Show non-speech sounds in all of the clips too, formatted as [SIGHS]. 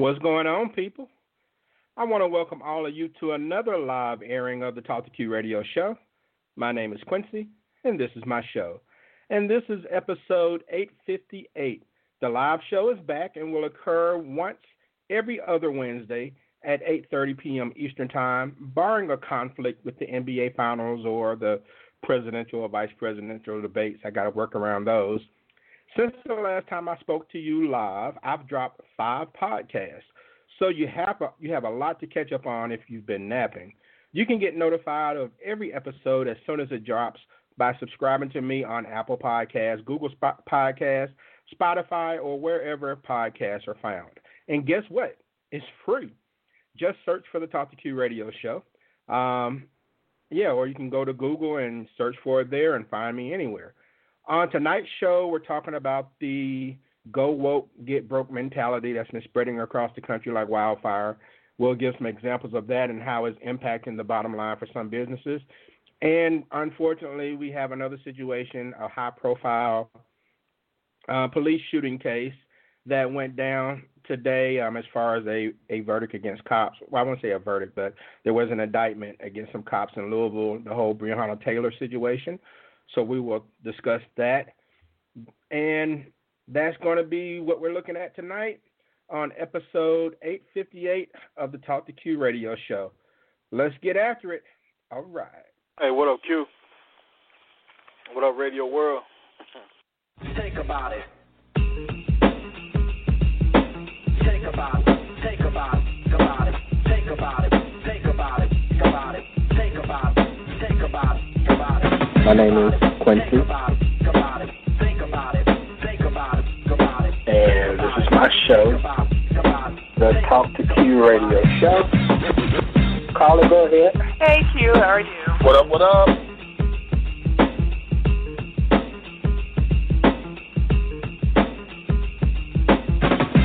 What's going on, people? I want to welcome all of you to another live airing of the Talk to Q radio show. My name is Quincy, and this is my show. And this is episode 858. The live show is back and will occur once every other Wednesday at 8:30 p.m. Eastern Time, barring a conflict with the NBA Finals or the presidential or vice presidential debates. I got to work around those. Since the last time I spoke to you live, I've dropped five podcasts. So you have a, you have a lot to catch up on if you've been napping. You can get notified of every episode as soon as it drops by subscribing to me on Apple Podcasts, Google Podcasts, Spotify, or wherever podcasts are found. And guess what? It's free. Just search for the Talk to Q radio show. Um, yeah, or you can go to Google and search for it there and find me anywhere. On tonight's show, we're talking about the go woke, get broke mentality that's been spreading across the country like wildfire. We'll give some examples of that and how it's impacting the bottom line for some businesses. And unfortunately, we have another situation, a high profile uh, police shooting case that went down today um, as far as a, a verdict against cops. Well, I won't say a verdict, but there was an indictment against some cops in Louisville, the whole Breonna Taylor situation. So we will discuss that. And that's going to be what we're looking at tonight on episode 858 of the Talk to Q radio show. Let's get after it. All right. Hey, what up, Q? What up, Radio World? Think about it. Think about it. Think about it. About it. Think about it. Think about it. About it. Think about it. Think about it. About it. My name is Quincy. And this is my show, the Talk to Q radio show. Carla, go ahead. Hey Q, how are you? What up, what up?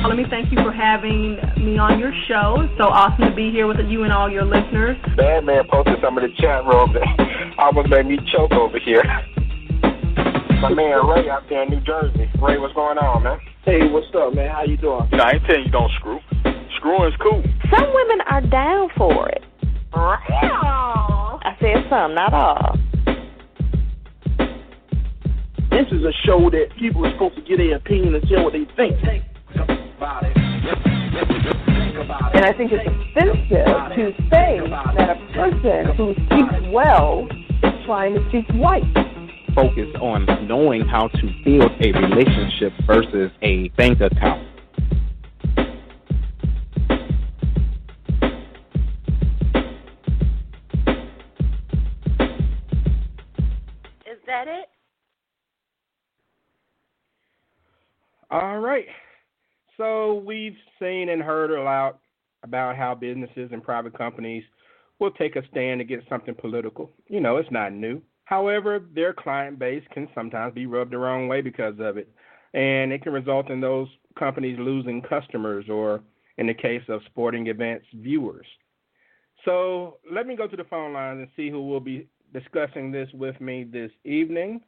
Let me thank you for having me on your show. It's so awesome to be here with you and all your listeners. Bad man posted some of the chat room that [LAUGHS] almost made me choke over here. My man Ray out there in New Jersey. Ray, what's going on, man? Hey, what's up, man? How you doing? You know, I ain't telling you don't screw. Screwing's cool. Some women are down for it. I said some, not all. This is a show that people are supposed to get their opinion and tell what they think. And I think it's offensive to say that a person who speaks well is trying to speak white. Focus on knowing how to build a relationship versus a bank account. Is that it? All right. So we've seen and heard a lot about how businesses and private companies will take a stand against something political. You know, it's not new. However, their client base can sometimes be rubbed the wrong way because of it. And it can result in those companies losing customers or, in the case of sporting events, viewers. So let me go to the phone lines and see who will be discussing this with me this evening.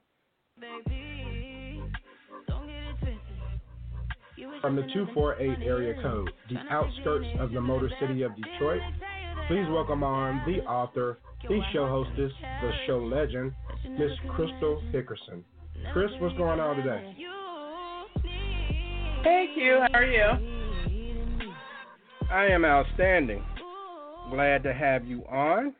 From the 248 area code, the outskirts of the Motor City of Detroit, please welcome on the author, the show hostess, the show legend, Miss Crystal Hickerson. Chris, what's going on today? Hey Q, how are you? I am outstanding. Glad to have you on.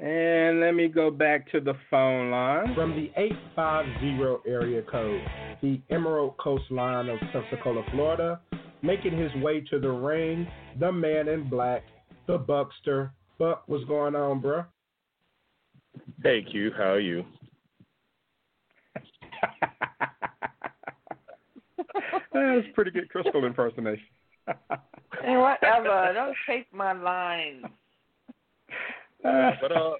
And let me go back to the phone line. From the 850 area code, the Emerald Coastline of Pensacola, Florida, making his way to the ring, the man in black, the Buckster. Buck, what's going on, bro? Hey Q, how are you? [LAUGHS] That's pretty good crystal impersonation. And whatever, don't take my line. What up?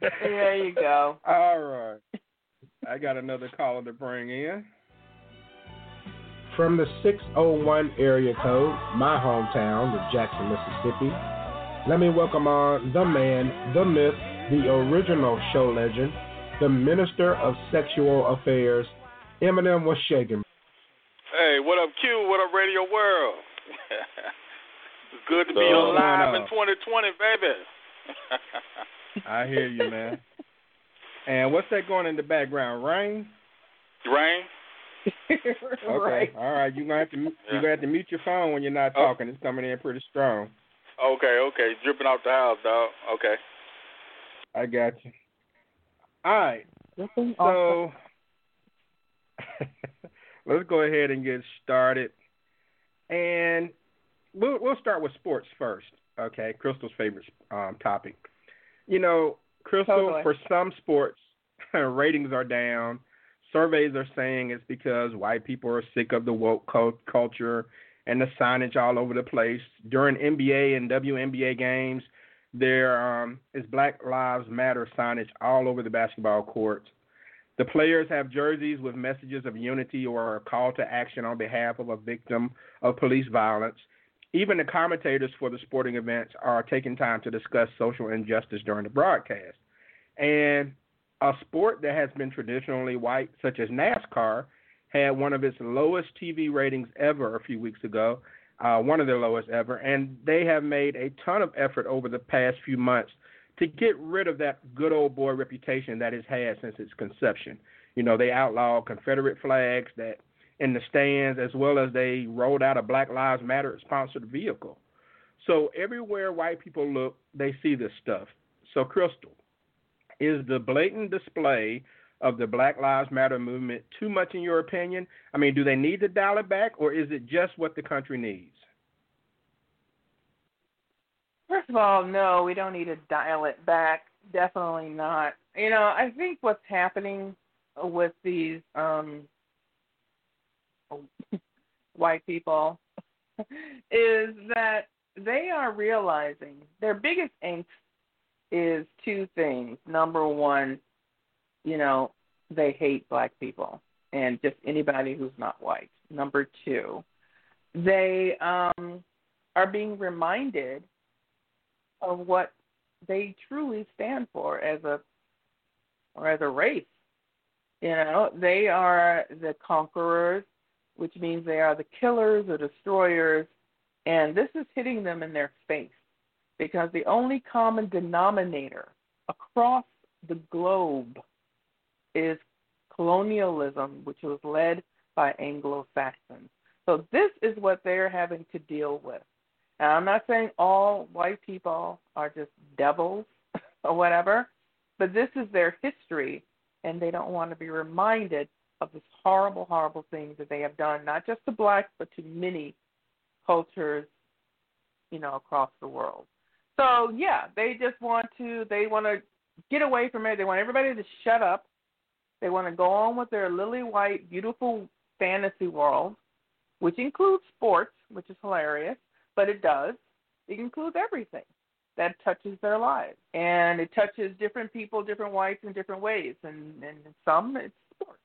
There you go. All right. I got another caller to bring in. From the 601 area code, my hometown of Jackson, Mississippi, let me welcome on the man, the myth, the original show legend, the minister of sexual affairs, Eminem was shaking. Hey, Hey, what up, Q? What up, Radio World? [LAUGHS] Good to be So, alive no. in 2020, baby. [LAUGHS] I hear you, man. And what's that going in the background? Rain? Rain? [LAUGHS] Okay. right. All right. You're gonna have to [LAUGHS] you're gonna have to mute your phone when you're not Oh. talking. It's coming in pretty strong. Okay, okay. Dripping out the house, dog. Okay. I got you. All right. Listen, awesome. So [LAUGHS] let's go ahead and get started. And we'll we'll start with sports first. Okay, Crystal's favorite um, topic. You know, Crystal, Totally. for some sports, ratings are down. Surveys are saying it's because white people are sick of the woke culture and the signage all over the place. During NBA and WNBA games, there um, is Black Lives Matter signage all over the basketball courts. The players have jerseys with messages of unity or a call to action on behalf of a victim of police violence. Even the commentators for the sporting events are taking time to discuss social injustice during the broadcast. And a sport that has been traditionally white, such as NASCAR, had one of its lowest TV ratings ever a few weeks ago, uh, one of their lowest ever. And they have made a ton of effort over the past few months to get rid of that good old boy reputation that it's had since its conception. You know, they outlawed Confederate flags that in the stands, as well as they rolled out a Black Lives Matter sponsored vehicle. So everywhere white people look, they see this stuff. So, Crystal, is the blatant display of the Black Lives Matter movement too much in your opinion? I mean, do they need to dial it back, or is it just what the country needs? First of all, no, we don't need to dial it back. Definitely not. You know, I think what's happening with these um [LAUGHS] white people [LAUGHS] is that they are realizing their biggest angst is two things. Number one, you know, they hate black people and just anybody who's not white. Number two, they um are being reminded of what they truly stand for as a or as a race. You know, they are the conquerors, which means they are the killers or destroyers, and this is hitting them in their face because the only common denominator across the globe is colonialism, which was led by Anglo Saxons. So this is what they're having to deal with. And I'm not saying all white people are just devils [LAUGHS] or whatever, but this is their history, and they don't want to be reminded of this horrible, horrible things that they have done, not just to blacks, but to many cultures, you know, across the world. So yeah, they just want to they want to get away from it. They want everybody to shut up. They want to go on with their lily white, beautiful fantasy world, which includes sports, which is hilarious, but it does. It includes everything that touches their lives, and it touches different people, different whites in different ways, and and some it's sports.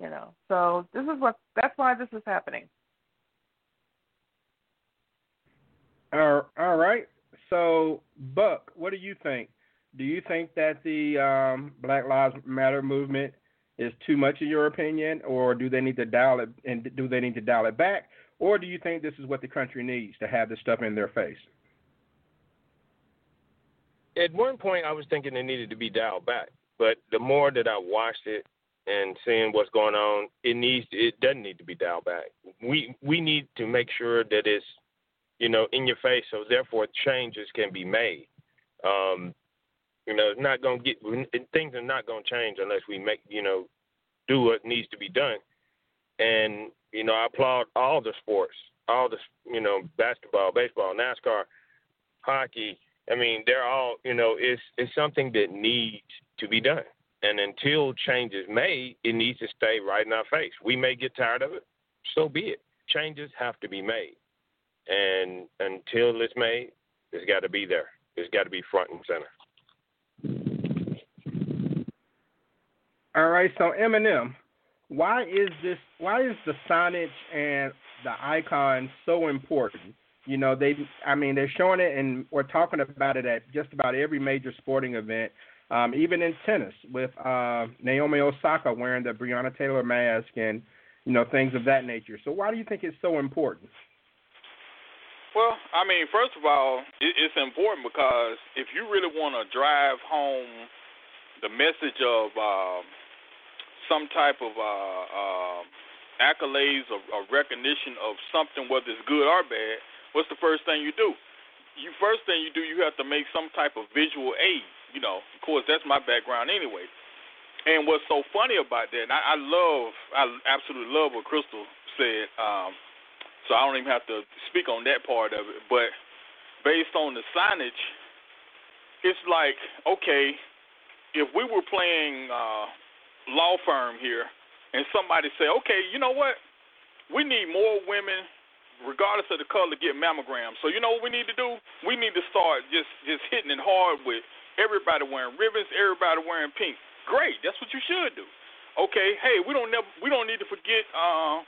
You know, so this is what that's why this is happening. All all right. So, Buck, what do you think? Do you think that the um, Black Lives Matter movement is too much in your opinion, or do they need to dial it and do they need to dial it back, or do you think this is what the country needs to have this stuff in their face? At one point, I was thinking it needed to be dialed back, but the more that I watched it and seeing what's going on, it needs it doesn't need to be dialed back. We we need to make sure that it's you know in your face, so therefore changes can be made. Um, you know, it's not going to get things are not going to change unless we make you know do what needs to be done. And you know, I applaud all the sports, all the you know basketball, baseball, NASCAR, hockey. I mean, they're all you know it's it's something that needs to be done. And until change is made, it needs to stay right in our face. We may get tired of it, so be it. Changes have to be made, and until it's made, it's got to be there. It's got to be front and center. All right, so Eminem, why is this? Why is the signage and the icon so important? You know, they, I mean, they're showing it and we're talking about it at just about every major sporting event, um, even in tennis with uh, Naomi Osaka wearing the Breonna Taylor mask and you know, things of that nature. So why do you think it's so important? Well, I mean, first of all, it, it's important because if you really want to drive home the message of uh, some type of uh, uh, accolades or, or recognition of something, whether it's good or bad, what's the first thing you do? You first thing you do, you have to make some type of visual aid. You know, of course, that's my background anyway. And what's so funny about that, and I, I love, I absolutely love what Crystal said. Um, so I don't even have to speak on that part of it. But based on the signage, it's like okay, if we were playing uh, law firm here, and somebody say, okay, you know what, we need more women, regardless of the color, get mammograms. So you know what we need to do? We need to start just just hitting it hard with everybody wearing ribbons, everybody wearing pink. Great, that's what you should do. Okay, hey, we don't never we don't need to forget uh,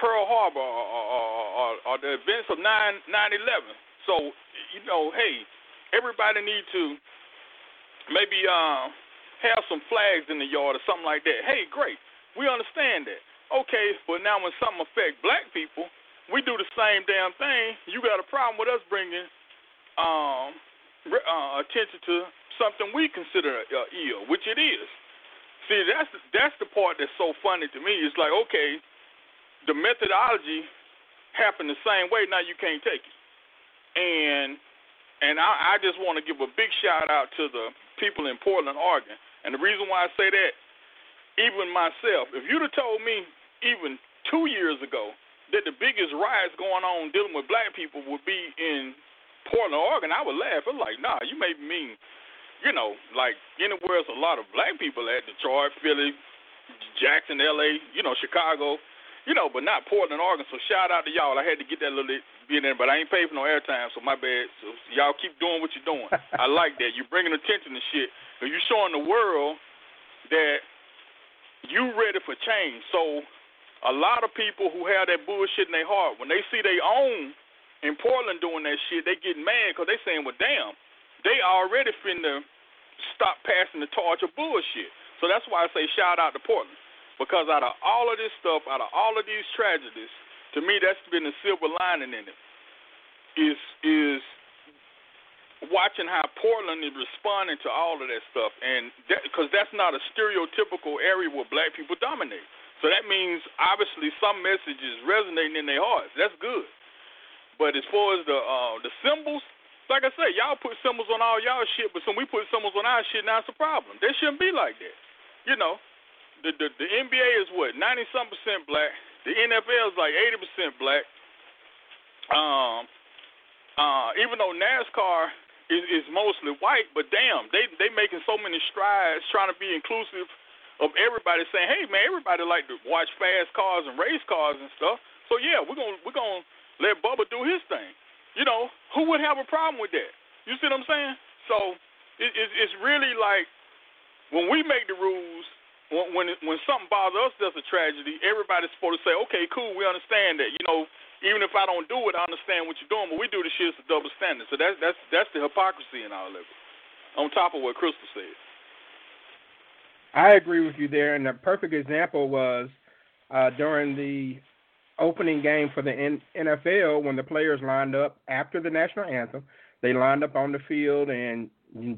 Pearl Harbor or, or, or, or the events of 9 11. So, you know, hey, everybody need to maybe uh, have some flags in the yard or something like that. Hey, great. We understand that. Okay, but now when something affect black people, we do the same damn thing. You got a problem with us bringing um, uh, attention to something we consider uh, ill, which it is. See, that's that's the part that's so funny to me. It's like, okay, the methodology happened the same way. Now you can't take it. And and I, I just want to give a big shout out to the people in Portland, Oregon. And the reason why I say that, even myself, if you'd have told me even two years ago that the biggest riots going on dealing with black people would be in Portland, Oregon, I would laugh. I'm like, nah, you may mean, you know, like anywhere else a lot of black people at Detroit, Philly, Jackson, LA, you know, Chicago you know, but not Portland, Oregon. So shout out to y'all. I had to get that little bit in, but I ain't paid for no airtime, so my bad. So y'all keep doing what you're doing. [LAUGHS] I like that. You're bringing attention to shit. And you're showing the world that you ready for change. So a lot of people who have that bullshit in their heart, when they see they own in Portland doing that shit, they get mad because they saying, well, damn, they already finna stop passing the torch of bullshit. So that's why I say shout out to Portland. Because out of all of this stuff, out of all of these tragedies, to me that's been the silver lining in it. Is is watching how Portland is responding to all of that stuff, and because that, that's not a stereotypical area where black people dominate. So that means obviously some message is resonating in their hearts. That's good. But as far as the uh, the symbols, like I said, y'all put symbols on all y'all shit, but when we put symbols on our shit, now it's a problem. They shouldn't be like that. You know, the, the the NBA is what ninety some percent black. The NFL is like eighty percent black. Um, uh, even though NASCAR is, is mostly white, but damn, they they making so many strides trying to be inclusive of everybody. Saying, hey man, everybody like to watch fast cars and race cars and stuff. So yeah, we're gonna we're gonna let Bubba do his thing. You know, who would have a problem with that? You see what I'm saying? So it, it, it's really like when we make the rules, when when, when something bothers us, there's a tragedy. Everybody's supposed to say, okay, cool, we understand that. You know, even if I don't do it, I understand what you're doing. But we do the shit, it's a double standard. So that's that's that's the hypocrisy in of it. On top of what Crystal said. I agree with you there, and the perfect example was uh, during the opening game for the NFL when the players lined up after the national anthem. They lined up on the field and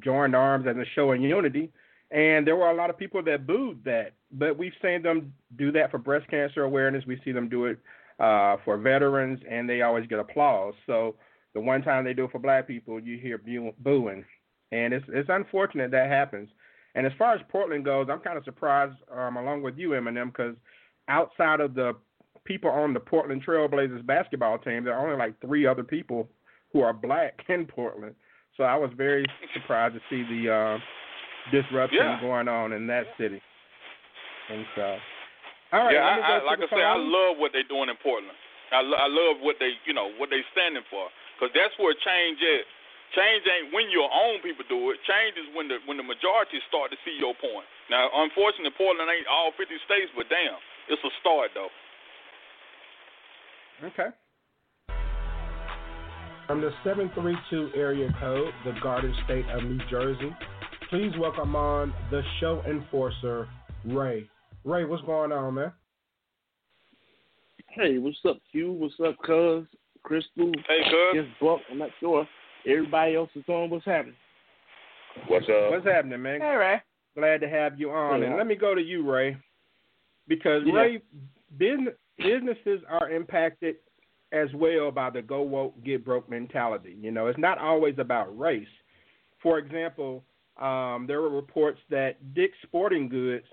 joined arms as a show of unity and there were a lot of people that booed that. But we've seen them do that for breast cancer awareness. We see them do it uh, for veterans, and they always get applause. So the one time they do it for black people, you hear booing, and it's it's unfortunate that happens. And as far as Portland goes, I'm kind of surprised, um, along with you, Eminem, because outside of the people on the Portland Trailblazers basketball team, there are only like three other people who are black [LAUGHS] in Portland. So I was very surprised to see the uh, disruption yeah. going on in that city. And so, all right. Yeah, I, I, like I say, I love what they're doing in Portland. I, lo- I love what they, you know, what they're standing for, because that's where change is. Change ain't when your own people do it. Change is when the when the majority start to see your point. Now, unfortunately, Portland ain't all 50 states, but damn, it's a start though. Okay. From the 732 area code, the Garden State of New Jersey, Please welcome on the show enforcer, Ray. Ray, what's going on, man? Hey, what's up, Q? What's up, Cuz? Crystal? Hey, Cuz. Yes, Buck. I'm not sure. Everybody else is on. What's happening? What's up? What's happening, man? Hey, Ray. Glad to have you on. Yeah. And let me go to you, Ray, because Yeah. Ray, business, businesses are impacted as well by the go woke, get broke mentality. You know, it's not always about race. For example, um, there were reports that Dick's Sporting Goods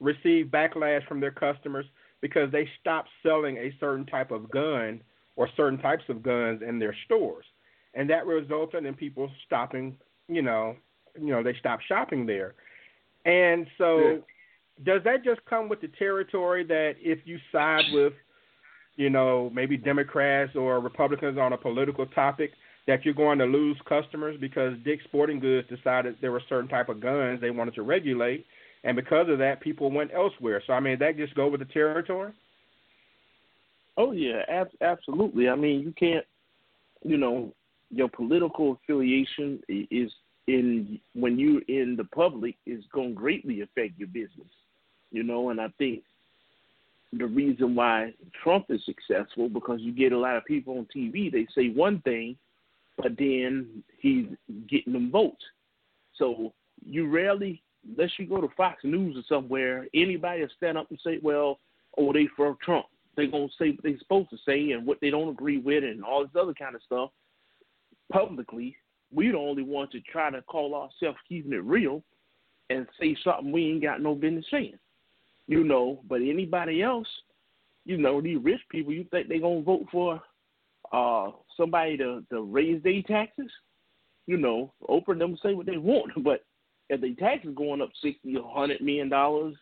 received backlash from their customers because they stopped selling a certain type of gun or certain types of guns in their stores, and that resulted in people stopping. You know, you know, they stopped shopping there, and so. Does that just come with the territory that if you side with you know, maybe Democrats or Republicans on a political topic, that you're going to lose customers because Dick's Sporting Goods decided there were certain type of guns they wanted to regulate, and because of that, people went elsewhere. So I mean, that just go with the territory. Oh yeah, ab- absolutely. I mean, you can't, you know, your political affiliation is in when you're in the public is going to greatly affect your business. You know, and I think the reason why Trump is successful because you get a lot of people on TV. They say one thing, but then he's getting them votes. So you rarely, unless you go to Fox News or somewhere, anybody will stand up and say, "Well, oh, they for Trump." They're gonna say what they're supposed to say and what they don't agree with and all this other kind of stuff publicly. We the only ones to try to call ourselves keeping it real and say something we ain't got no business saying. You know, but anybody else, you know, these rich people, you think they gonna vote for uh somebody to, to raise their taxes? You know, Oprah them say what they want, [LAUGHS] but if their taxes going up sixty or hundred million dollars,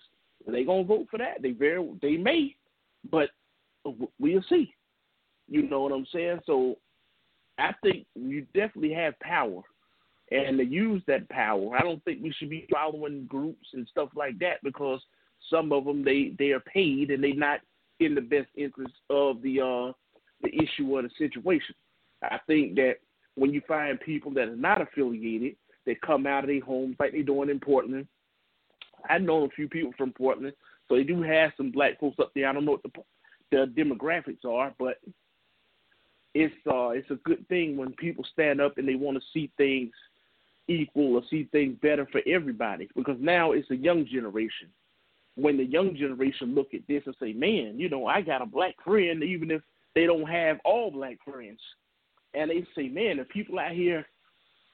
they gonna vote for that. They very they may, but we'll see. You know what I'm saying? So I think you definitely have power, and to use that power, I don't think we should be following groups and stuff like that because some of them they they are paid and they're not in the best interest of the uh the issue or the situation. I think that when you find people that are not affiliated, they come out of their homes like they're doing in Portland. I know a few people from Portland, so they do have some black folks up there. I don't know what the the demographics are, but it's uh it's a good thing when people stand up and they want to see things equal or see things better for everybody because now it's a young generation. When the young generation look at this and say, "Man, you know, I got a black friend," even if they don't have all black friends, and they say, "Man, the people out here,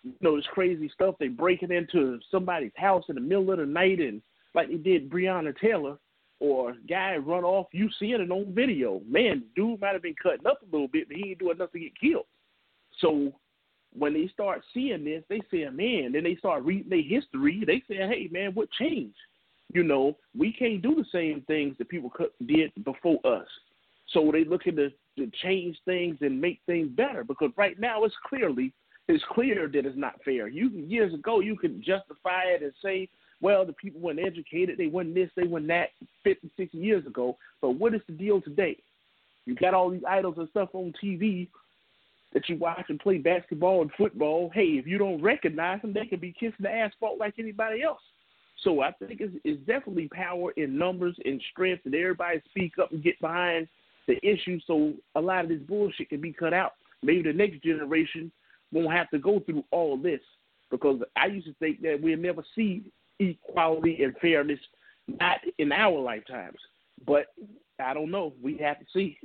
you know, this crazy stuff. They breaking into somebody's house in the middle of the night and like they did Breonna Taylor." or guy run off, you seeing it on video. Man, dude might have been cutting up a little bit, but he ain't doing nothing to get killed. So when they start seeing this, they say, man, then they start reading their history. They say, hey, man, what changed? You know, we can't do the same things that people did before us. So they looking to, to change things and make things better because right now it's clearly it's clear that it's not fair. You years ago you could justify it and say, well, the people weren't educated, they weren't this, they weren't that 50, 60 years ago. But what is the deal today? You got all these idols and stuff on TV that you watch and play basketball and football. Hey, if you don't recognize them, they can be kissing the asphalt like anybody else. So I think it's, it's definitely power in numbers and strength, and everybody speak up and get behind the issue so a lot of this bullshit can be cut out. Maybe the next generation won't have to go through all this because I used to think that we'll never see equality and fairness not in our lifetimes. But I don't know. We have to see.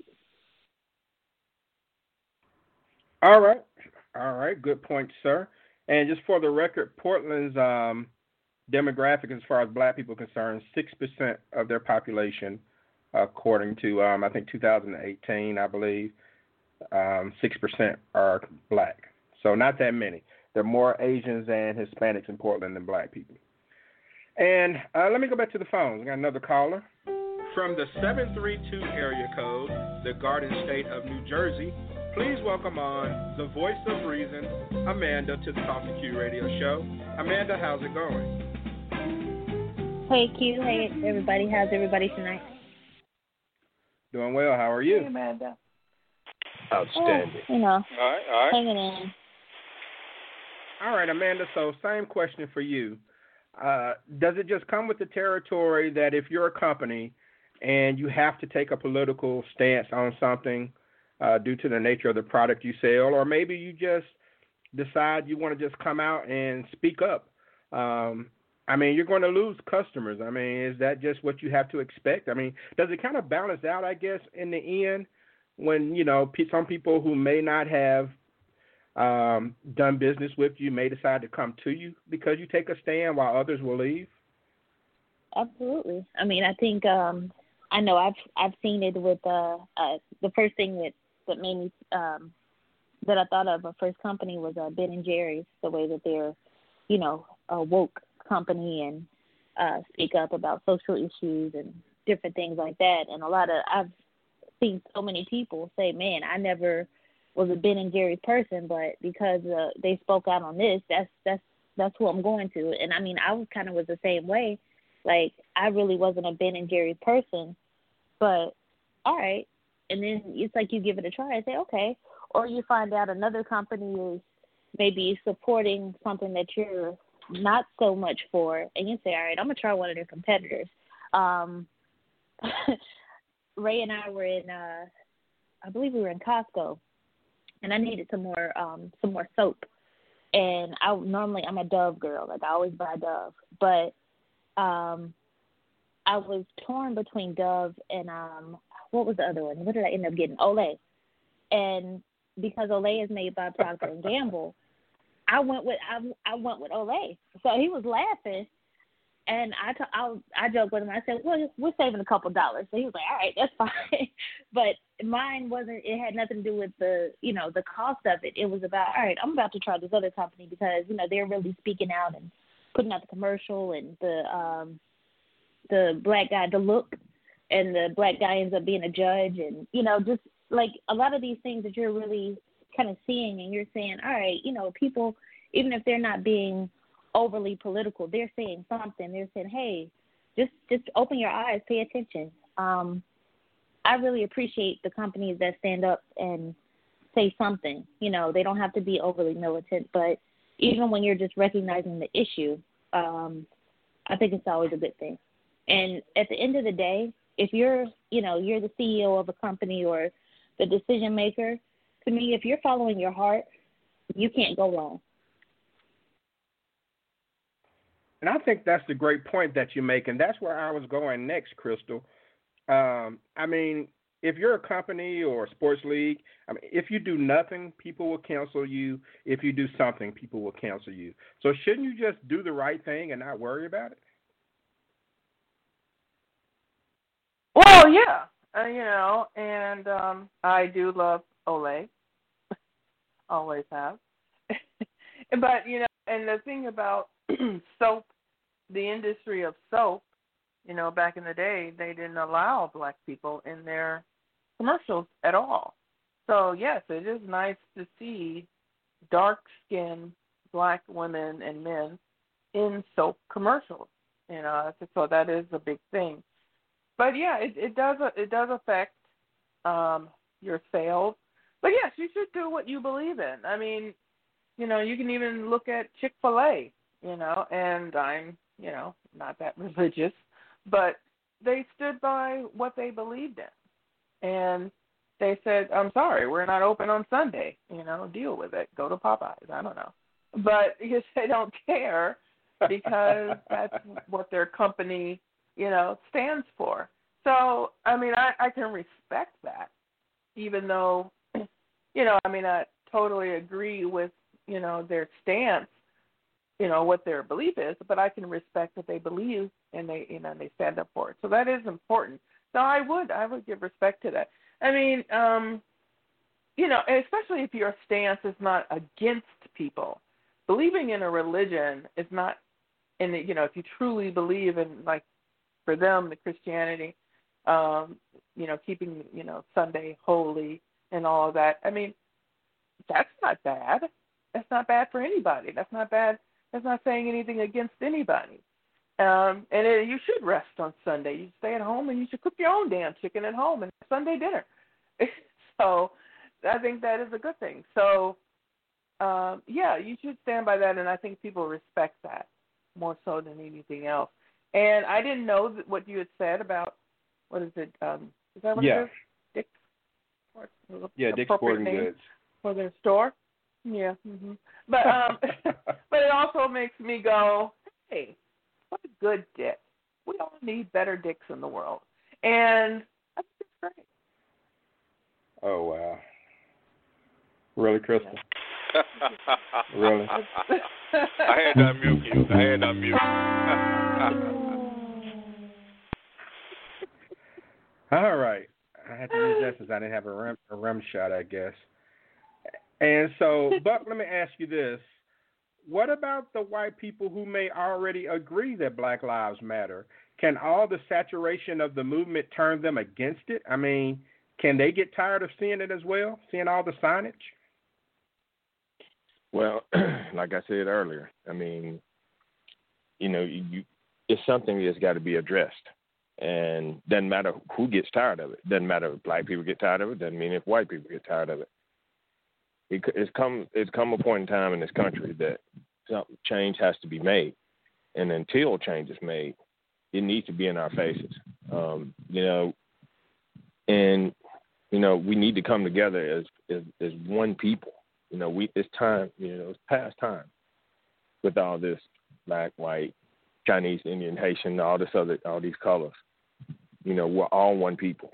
All right. All right. Good point, sir. And just for the record, Portland's um, demographic, as far as black people are concerned, 6% of their population, according to, um, I think, 2018, I believe, um, 6% are black. So not that many. There are more Asians and Hispanics in Portland than black people. And uh, let me go back to the phones. We got another caller from the 732 area code, the Garden State of New Jersey. Please welcome on the voice of reason, Amanda, to the Talk to Q radio show. Amanda, how's it going? Hey Q, hey everybody, how's everybody tonight? Doing well. How are you? Hey, Amanda. Outstanding. Oh, you know, All right, all right. hanging in. All right, Amanda. So, same question for you. Uh, does it just come with the territory that if you're a company, and you have to take a political stance on something uh, due to the nature of the product you sell, or maybe you just decide you want to just come out and speak up. Um, I mean, you're going to lose customers. I mean, is that just what you have to expect? I mean, does it kind of balance out, I guess, in the end when, you know, some people who may not have um, done business with you may decide to come to you because you take a stand while others will leave? Absolutely. I mean, I think um I know I've I've seen it with uh, uh the first thing that that made me um that I thought of a first company was uh, Ben and Jerry's, the way that they're, you know, a woke company and uh, speak up about social issues and different things like that. And a lot of I've seen so many people say, "Man, I never was a Ben and Jerry's person, but because uh, they spoke out on this, that's that's that's who I'm going to." And I mean, I was kind of was the same way. Like I really wasn't a Ben and Jerry's person, but all right. And then it's like you give it a try and say, okay, or you find out another company is maybe supporting something that you're not so much for, and you say, all right, I'm gonna try one of their competitors. Um, [LAUGHS] Ray and I were in, uh, I believe we were in Costco, and I needed some more, um, some more soap. And I normally I'm a Dove girl, like I always buy Dove, but um, I was torn between Dove and um, what was the other one? What did I end up getting? Olay. And because Olay is made by Procter and Gamble, I went with I I went with Olay. So he was laughing, and I t- I I joked with him. I said, "Well, we're saving a couple dollars." So he was like, "All right, that's [LAUGHS] fine." but mine wasn't. It had nothing to do with the you know the cost of it. It was about all right. I'm about to try this other company because you know they're really speaking out and putting out the commercial and the um the black guy, the look, and the black guy ends up being a judge, and you know just like a lot of these things that you're really kind of seeing and you're saying, all right, you know, people, even if they're not being overly political, they're saying something. They're saying, hey, just just open your eyes, pay attention. Um, I really appreciate the companies that stand up and say something. You know, they don't have to be overly militant, but even when you're just recognizing the issue, um, I think it's always a good thing. And at the end of the day, if you're, you know, you're the CEO of a company or the decision maker, to me, if you're following your heart, you can't go wrong. And I think that's the great point that you make, and that's where I was going next, Crystal. Um, I mean, if you're a company or a sports league, I mean, if you do nothing, people will cancel you. If you do something, people will cancel you. So shouldn't you just do the right thing and not worry about it? Well, yeah, uh, you know, and um I do love Olay. Always have. [LAUGHS] but you know, and the thing about [CLEARS THROAT] soap, the industry of soap, you know, back in the day, they didn't allow black people in their commercials at all. So yes, it is nice to see dark skinned black women and men in soap commercials. You know, so that is a big thing. But yeah, it, it does it does affect um, your sales. But yes, you should do what you believe in. I mean, you know, you can even look at Chick Fil A. You know, and I'm you know not that [LAUGHS] religious, but they stood by what they believed in, and they said, "I'm sorry, we're not open on Sunday. You know, deal with it. Go to Popeyes. I don't know." But [LAUGHS] because they don't care, because [LAUGHS] that's what their company, you know, stands for. So, I mean, I, I can respect that, even though, you know, I mean, I totally agree with, you know, their stance, you know, what their belief is, but I can respect that they believe and they, you know, and they stand up for it. So that is important. So I would, I would give respect to that. I mean, um, you know, especially if your stance is not against people. Believing in a religion is not, in you know, if you truly believe in, like, for them, the Christianity, um, you know, keeping, you know, Sunday holy and all of that. I mean, that's not bad. That's not bad for anybody. That's not bad. That's not saying anything against anybody. Um, and it, you should rest on Sunday. You stay at home and you should cook your own damn chicken at home and Sunday dinner. [LAUGHS] so I think that is a good thing. So um, yeah, you should stand by that, and I think people respect that more so than anything else. And I didn't know that what you had said about what is it? Um, is that what Yeah. it is? Dick's. Yeah, Dick's appropriate Sporting name Goods. For their store. Yeah. hmm But um, [LAUGHS] but it also makes me go, hey, what a good dick. We all need better dicks in the world, and I think it's great. Oh wow. Really, Crystal? [LAUGHS] Really? [LAUGHS] I had to unmute you. I had to unmute. All right. I had to use that since I didn't have a rim, a rim shot, I guess. And so, [LAUGHS] Buck, let me ask you this: What about the white people who may already agree that Black Lives Matter? Can all the saturation of the movement turn them against it? I mean, can they get tired of seeing it as well, seeing all the signage? Well, [CLEARS THROAT] like I said earlier, I mean, you know, you, you it's something that's got to be addressed, and doesn't matter who gets tired of it. Doesn't matter if black people get tired of it. Doesn't mean if white people get tired of it. it it's come it's come a point in time in this country that some change has to be made, and until change is made, it needs to be in our faces. Um, you know, and you know we need to come together as as, as one people. You know, we it's time. You know, it's past time with all this black, white, Chinese, Indian, Haitian, all this other, all these colors. You know, we're all one people,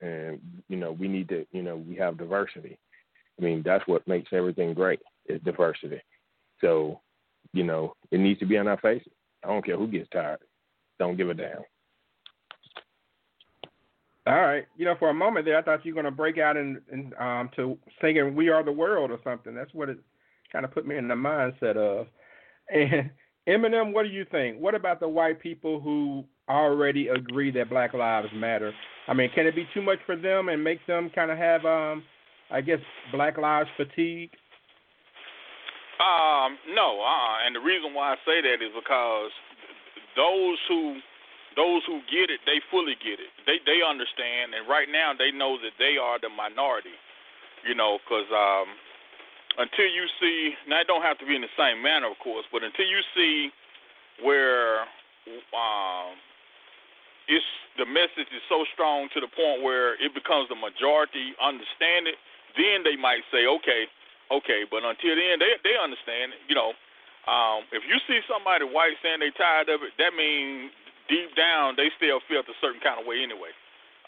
and you know we need to. You know, we have diversity. I mean, that's what makes everything great is diversity. So, you know, it needs to be on our faces. I don't care who gets tired. Don't give a damn. All right. You know, for a moment there, I thought you were going to break out and in, um, to singing "We Are the World" or something. That's what it kind of put me in the mindset of. And Eminem, what do you think? What about the white people who already agree that Black Lives Matter? I mean, can it be too much for them and make them kind of have, um, I guess, Black Lives fatigue? Um, no, uh, and the reason why I say that is because those who those who get it, they fully get it. They they understand, and right now they know that they are the minority. You know, because um, until you see, now it don't have to be in the same manner, of course, but until you see where um, it's the message is so strong to the point where it becomes the majority understand it, then they might say, okay, okay. But until then, they they understand. it. You know, um, if you see somebody white saying they tired of it, that means deep down they still felt a certain kind of way anyway.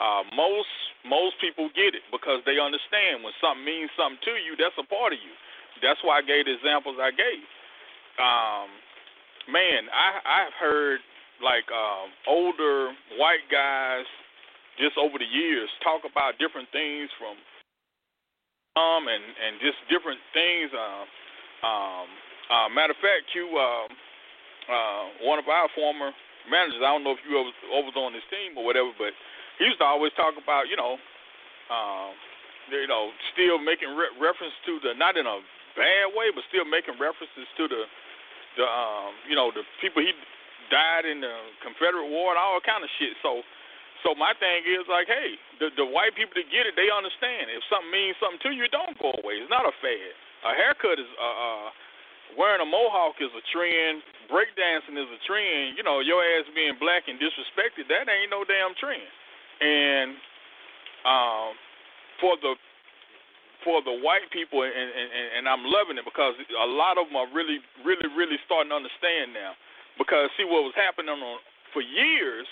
Uh, most most people get it because they understand when something means something to you, that's a part of you. That's why I gave the examples I gave. Um, man, I I've heard like um, older white guys just over the years talk about different things from um and and just different things. Uh, um, uh, matter of fact, you uh, uh, one of our former managers. I don't know if you ever, ever was on his team or whatever, but he used to always talk about, you know, um, you know, still making re- reference to the not in a bad way, but still making references to the, the, um, you know, the people he died in the Confederate War and all kind of shit. So, so my thing is like, hey, the the white people that get it, they understand. If something means something to you, don't go away. It's not a fad. A haircut is uh. uh wearing a mohawk is a trend. Breakdancing is a trend. You know, your ass being black and disrespected, that ain't no damn trend. And um, for the for the white people, and, and, and I'm loving it because a lot of them are really, really, really starting to understand now. Because see, what was happening on for years,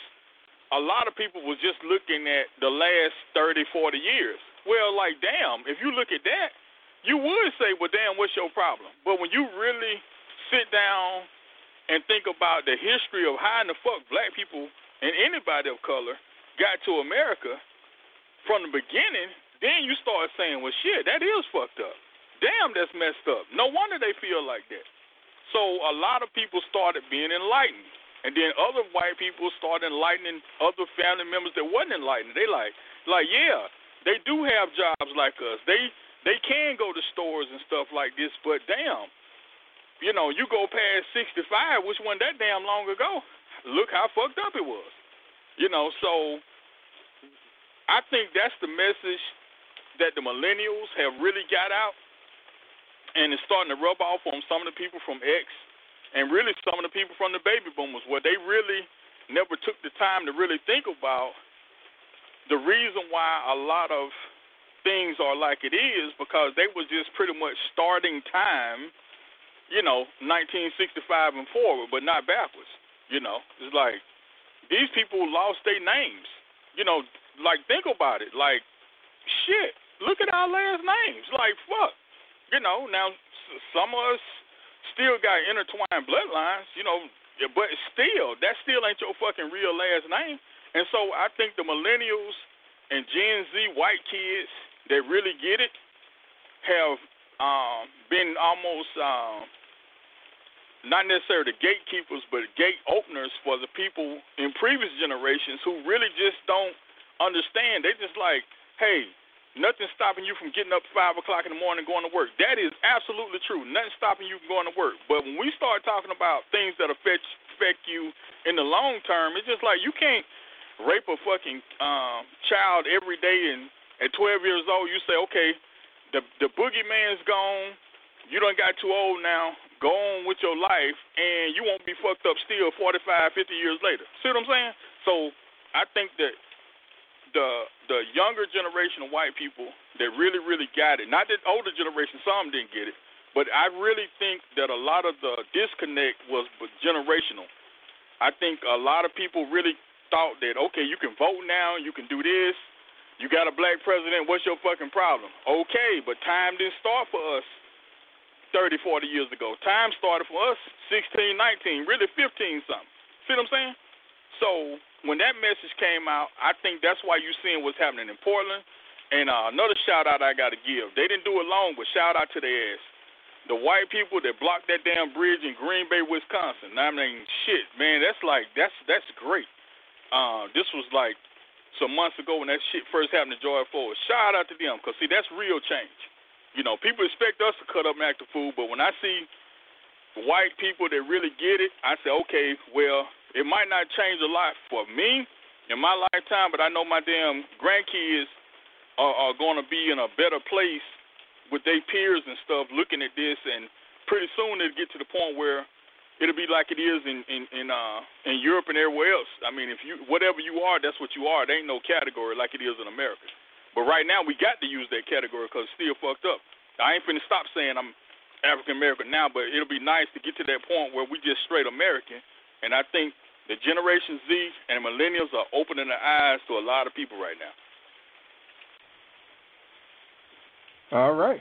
a lot of people was just looking at the last 30, 40 years. Well, like, damn, if you look at that, you would say, well, damn, what's your problem? But when you really sit down and think about the history of how in the fuck black people and anybody of color got to America from the beginning, then you start saying, well, shit, that is fucked up. Damn, that's messed up. No wonder they feel like that. So a lot of people started being enlightened. And then other white people started enlightening other family members that wasn't enlightened. They like, like, yeah, they do have jobs like us. They they can go to stores and stuff like this, but damn, you know, you go past 65, which wasn't that damn long ago. Look how fucked up it was. You know, so I think that's the message that the millennials have really got out, and it's starting to rub off on some of the people from X, and really some of the people from the baby boomers, where they really never took the time to really think about the reason why a lot of things are like it is because they was just pretty much starting time, you know, 1965 and forward, but not backwards. You know, it's like these people lost their names. You know, like think about it. Like, shit, look at our last names. Like, fuck. You know, now some of us still got intertwined bloodlines. You know, but still, that still ain't your fucking real last name. And so I think the millennials and Gen Z white kids that really get it have um, been almost um, not necessarily the gatekeepers, but gate openers for the people in previous generations who really just don't understand. They just like, hey, nothing's stopping you from getting up five o'clock in the morning and going to work. That is absolutely true. Nothing's stopping you from going to work. But when we start talking about things that affect affect you in the long term, it's just like you can't rape a fucking um, child every day and at 12 years old, you say, okay, the the boogeyman's gone. You don't got too old now. Go on with your life, and you won't be fucked up still 45, 50 years later. See what I'm saying? So I think that the the younger generation of white people that really, really got it, not that older generation, some didn't get it, but I really think that a lot of the disconnect was generational. I think a lot of people really thought that okay, you can vote now, you can do this, you got a black president, what's your fucking problem? Okay, but time didn't start for us 30, 40 years ago. Time started for us 16, 19, really 15 something. See what I'm saying? So when that message came out, I think that's why you're seeing what's happening in Portland. And uh, another shout out I got to give. They didn't do it long, but shout out to their ass. The white people that blocked that damn bridge in Green Bay, Wisconsin. I mean, shit, man, that's like that's that's great. Uh, this was like some months ago when that shit first happened to George Floyd. Shout out to them, because, see, that's real change. You know, people expect us to cut up and act a fool, but when I see white people that really get it, I say, okay, well, it might not change a lot for me in my lifetime, but I know my damn grandkids are, are going to be in a better place with their peers and stuff looking at this, and pretty soon it'll get to the point where it'll be like it is in in in uh in Europe and everywhere else. I mean, if you whatever you are, that's what you are. There ain't no category like it is in America. But right now we got to use that category because it's still fucked up. I ain't finna stop saying I'm African American now, but it'll be nice to get to that point where we just straight American. And I think the Generation Z and millennials are opening their eyes to a lot of people right now. All right.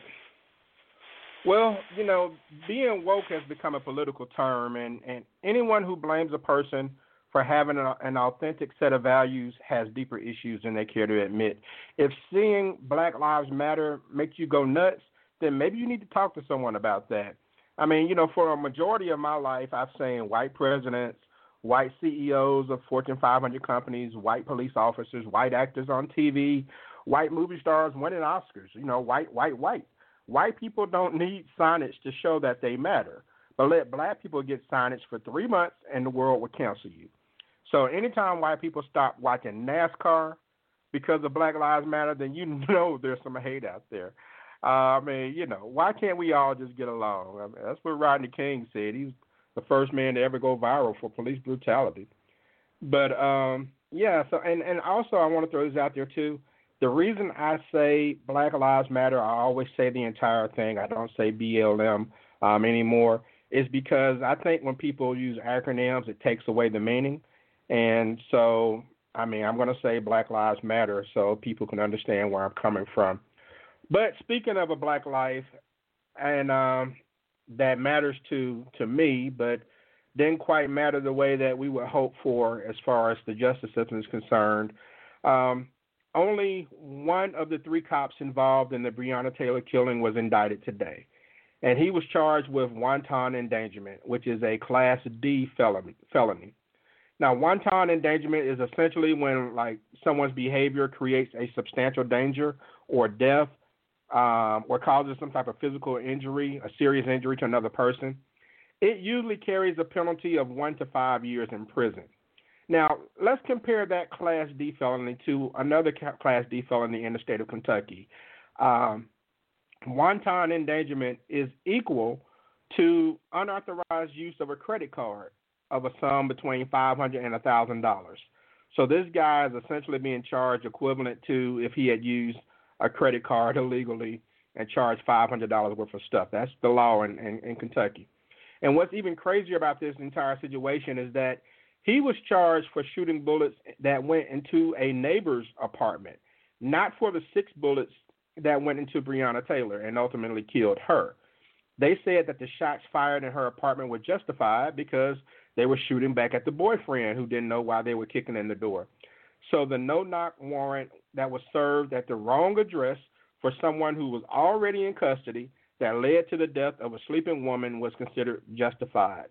Well, you know, being woke has become a political term, and, and anyone who blames a person for having a, an authentic set of values has deeper issues than they care to admit. If seeing Black Lives Matter makes you go nuts, then maybe you need to talk to someone about that. I mean, you know, for a majority of my life, I've seen white presidents, white CEOs of Fortune 500 companies, white police officers, white actors on TV, white movie stars winning Oscars. You know, white, white, white. White people don't need signage to show that they matter, but let black people get signage for three months and the world will cancel you. So anytime white people stop watching NASCAR because of Black Lives Matter, then you [LAUGHS] know there's some hate out there. Uh, I mean, you know, why can't we all just get along? I mean, that's what Rodney King said. He's the first man to ever go viral for police brutality. But um, yeah, so and and also I want to throw this out there too. The reason I say Black Lives Matter, I always say the entire thing. I don't say BLM um, anymore. Is because I think when people use acronyms, it takes away the meaning. And so, I mean, I'm going to say Black Lives Matter so people can understand where I'm coming from. But speaking of a black life, and um, that matters to to me, but didn't quite matter the way that we would hope for as far as the justice system is concerned. Um, only one of the three cops involved in the Breonna Taylor killing was indicted today. And he was charged with wanton endangerment, which is a Class D felony. Now, wanton endangerment is essentially when like someone's behavior creates a substantial danger or death, um, or causes some type of physical injury, a serious injury to another person. It usually carries a penalty of one to five years in prison. Now, let's compare that Class D felony to another Class D felony in the state of Kentucky. Um, wanton endangerment is equal to unauthorized use of a credit card of a sum between five hundred and a thousand dollars. So this guy is essentially being charged equivalent to if he had used a credit card [LAUGHS] illegally and charge five hundred dollars worth of stuff. That's the law in, in, in Kentucky. And what's even crazier about this entire situation is that he was charged for shooting bullets that went into a neighbor's apartment, not for the six bullets that went into Breonna Taylor and ultimately killed her. They said that the shots fired in her apartment were justified because they were shooting back at the boyfriend who didn't know why they were kicking in the door. So the no knock warrant that was served at the wrong address for someone who was already in custody that led to the death of a sleeping woman was considered justified.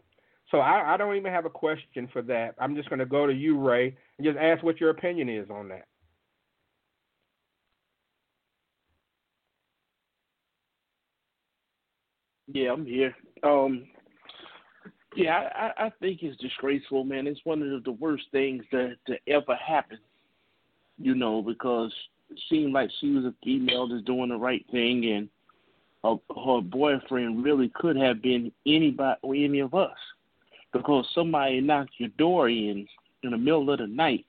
So I, I don't even have a question for that. I'm just going to go to you, Ray, and just ask what your opinion is on that. Yeah, I'm here. Um, yeah, I, I think it's disgraceful, man. It's one of the worst things that to ever happen. You know, because it seemed like she was a female just doing the right thing, and her, boyfriend really could have been anybody or any of us. Because somebody knocked your door in in the middle of the night,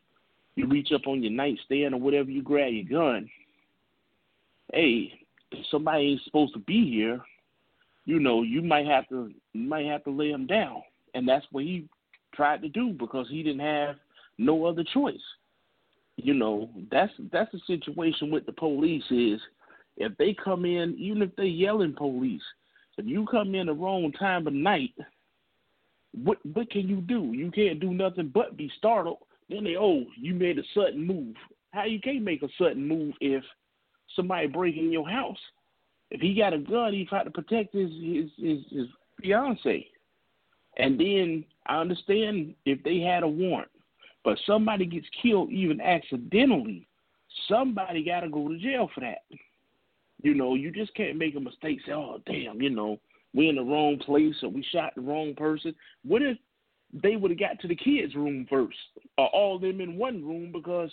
you reach up on your nightstand or whatever, you grab your gun. Hey, somebody ain't supposed to be here, you know, you might have to you might have to lay him down, and that's what he tried to do because he didn't have no other choice. You know, that's that's the situation with the police is if they come in, even if they yelling police, if you come in the wrong time of night, what what can you do? You can't do nothing but be startled. Then they oh, you made a sudden move. How you can't make a sudden move if somebody break in your house? If he got a gun, he tried to protect his his his, his fiance. And then I understand if they had a warrant, but somebody gets killed even accidentally, somebody got to go to jail for that. You know, you just can't make a mistake. Say, oh damn, you know, we in the wrong place or we shot the wrong person. What if they would have got to the kids' room first, or all of them in one room because,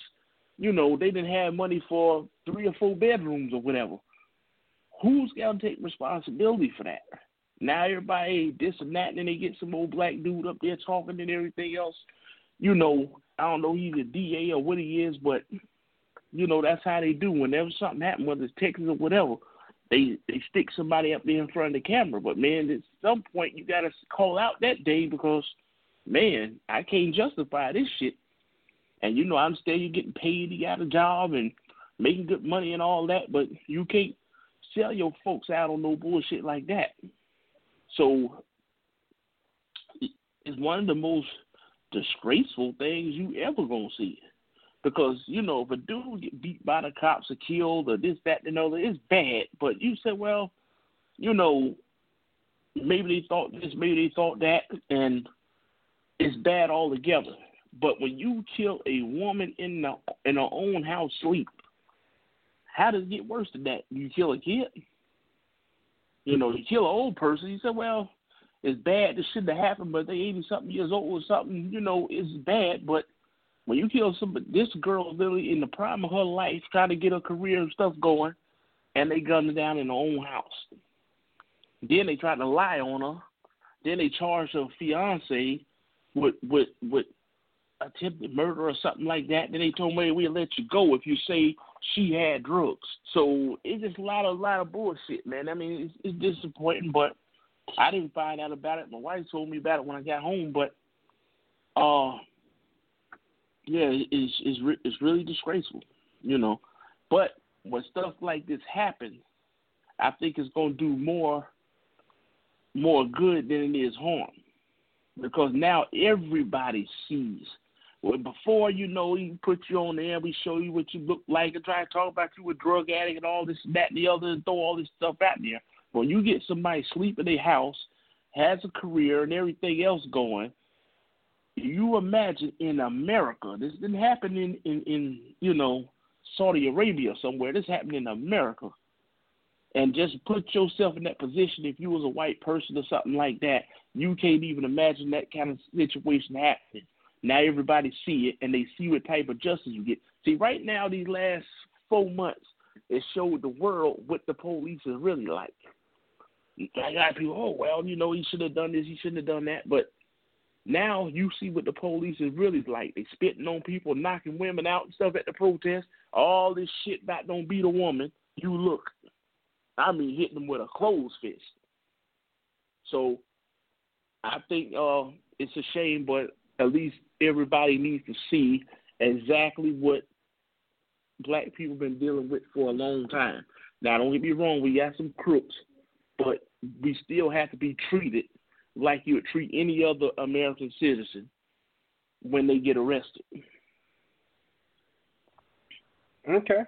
you know, they didn't have money for three or four bedrooms or whatever who's gonna take responsibility for that? Now everybody this and that, and then they get some old black dude up there talking and everything else. You know, I don't know he's a DA or what he is, but you know that's how they do. Whenever something happens, whether it's Texas or whatever, they they stick somebody up there in front of the camera. But man, at some point you gotta call out that day because man, I can't justify this shit. And you know, I'm still you getting paid, you got a job and making good money and all that, but you can't sell your folks out on no bullshit like that. So it's one of the most disgraceful things you ever gonna see. Because, you know, if a dude get beat by the cops or killed or this, that, and other, it's bad. But you say, well, you know, maybe they thought this, maybe they thought that, and it's bad altogether. But when you kill a woman in the in her own house sleep, how does it get worse than that? You kill a kid? You know, you kill an old person. You say, well, it's bad. This shouldn't have happened, but they 80 something years old or something. You know, it's bad. But when you kill somebody, this girl literally in the prime of her life, trying to get her career and stuff going, and they gunned her down in her own house. Then they tried to lie on her. Then they charged her fiance with with with attempted murder or something like that. Then they told me we'll let you go if you say she had drugs. So it's just a lot of lot of bullshit, man. I mean, it's, it's disappointing, but I didn't find out about it. My wife told me about it when I got home, but uh, yeah, it's it's re- it's really disgraceful, you know. But when stuff like this happens, I think it's gonna do more more good than it is harm because now everybody sees well, before you know, we put you on there, we show you what you look like, and try to talk about you a drug addict and all this, and that, and the other, and throw all this stuff out there. When you get somebody sleep in their house, has a career and everything else going, you imagine in America, this didn't happen in, in, in you know, Saudi Arabia somewhere. This happened in America. And just put yourself in that position if you was a white person or something like that. You can't even imagine that kind of situation happening. Now everybody see it and they see what type of justice you get. See, right now these last four months, it showed the world what the police is really like. I got people, oh well, you know, he should have done this, he shouldn't have done that, but Now you see what the police is really like. They spitting on people, knocking women out and stuff at the protest. All this shit about don't beat a woman. You look. I mean hitting them with a closed fist. So I think uh it's a shame, but at least everybody needs to see exactly what black people have been dealing with for a long time. Now, don't get me wrong, we got some crooks, but we still have to be treated like you would treat any other American citizen when they get arrested. Okay.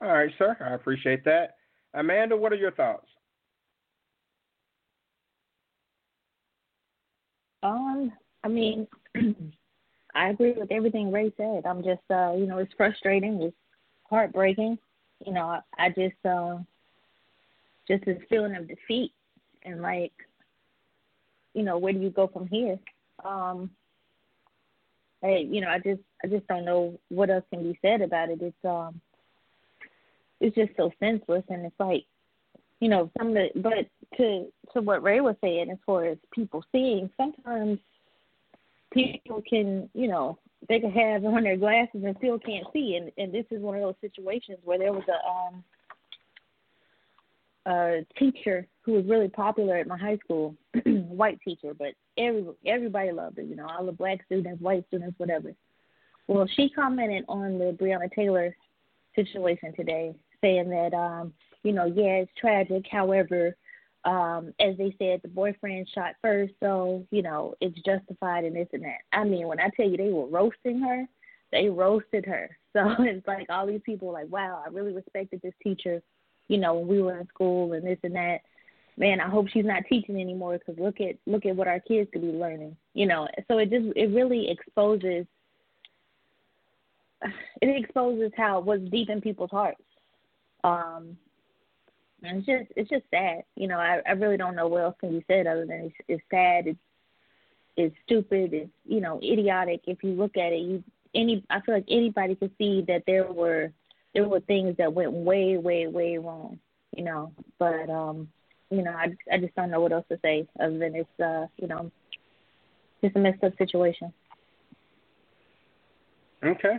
All right, sir. I appreciate that. Amanda, what are your thoughts? Um, I mean, [CLEARS THROAT] I agree with everything Ray said. I'm just, uh, you know, it's frustrating, it's heartbreaking. You know, I, I just, uh, just this feeling of defeat and like, you know, where do you go from here? Um, hey, you know, I just, I just don't know what else can be said about it. It's, um, it's just so senseless, and it's like, you know, some of the, but to to what Ray was saying as far as people seeing, sometimes people can, you know, they can have on their glasses and still can't see, and and this is one of those situations where there was a um a teacher who was really popular at my high school, [CLEARS THROAT] white teacher, but every everybody loved her, you know, all the black students, white students, whatever. Well, she commented on the Breonna Taylor situation today, saying that um, you know, yeah, it's tragic. However, um, as they said, the boyfriend shot first, so you know it's justified and this and that. I mean, when I tell you they were roasting her, they roasted her. [LAUGHS] So it's like all these people like, wow, I really respected this teacher, you know, when we were in school and this and that. Man, I hope she's not teaching anymore because look at look at what our kids could be learning, you know. So it just it really exposes [SIGHS] it exposes how what's deep in people's hearts. Um, and it's just it's just sad. You know, I I really don't know what else can be said other than it's it's sad. It's it's stupid. It's you know idiotic. If you look at it, you any I feel like anybody could see that there were there were things that went way way way wrong. You know, but um, you know I I just don't know what else to say other than it's uh you know just a messed up situation. Okay.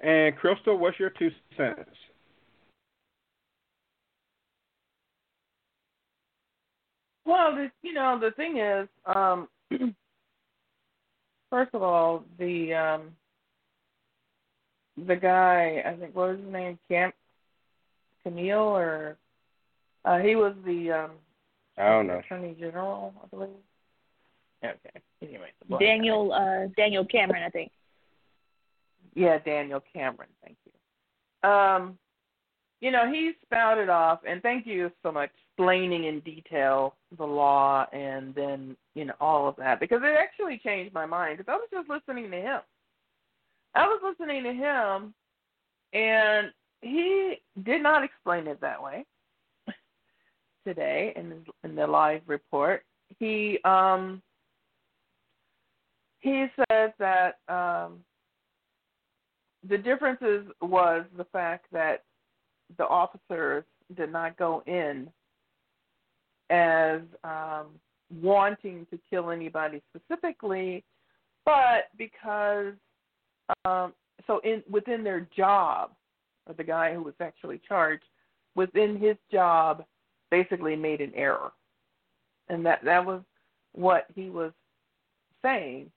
And Crystal, what's your two cents? Well, the, you know, the thing is, um, [CLEARS THROAT] first of all, the um, the guy, I think, what was his name, Camp Camille, or uh, he was the um, I don't know Attorney General, I believe. Okay. Anyway, Daniel uh, Daniel Cameron, I think. Yeah, Daniel Cameron. Thank you. Um, you know, he spouted off, and thank you so much, explaining in detail the law and then, you know, all of that, because it actually changed my mind, because I was just listening to him. I was listening to him, and he did not explain it that way [LAUGHS] today in in the live report. He um he says that um the differences was the fact that the officers did not go in as um, wanting to kill anybody specifically, but because um, so in within their job, or the guy who was actually charged within his job, basically made an error, and that that was what he was saying,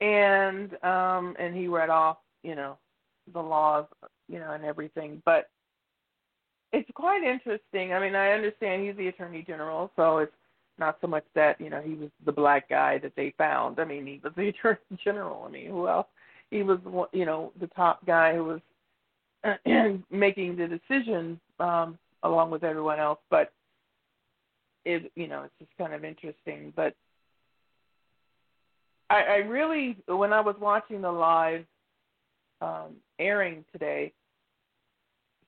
and um, and he read off, you know, the laws, you know, and everything, but it's quite interesting. I mean, I understand he's the attorney general, so it's not so much that you know he was the black guy that they found. I mean, he was the [LAUGHS] attorney general. I mean, who else? He was, you know, the top guy who was [CLEARS THROAT] making the decision um, along with everyone else. But it, you know, it's just kind of interesting. But I, I really, when I was watching the live um, airing today,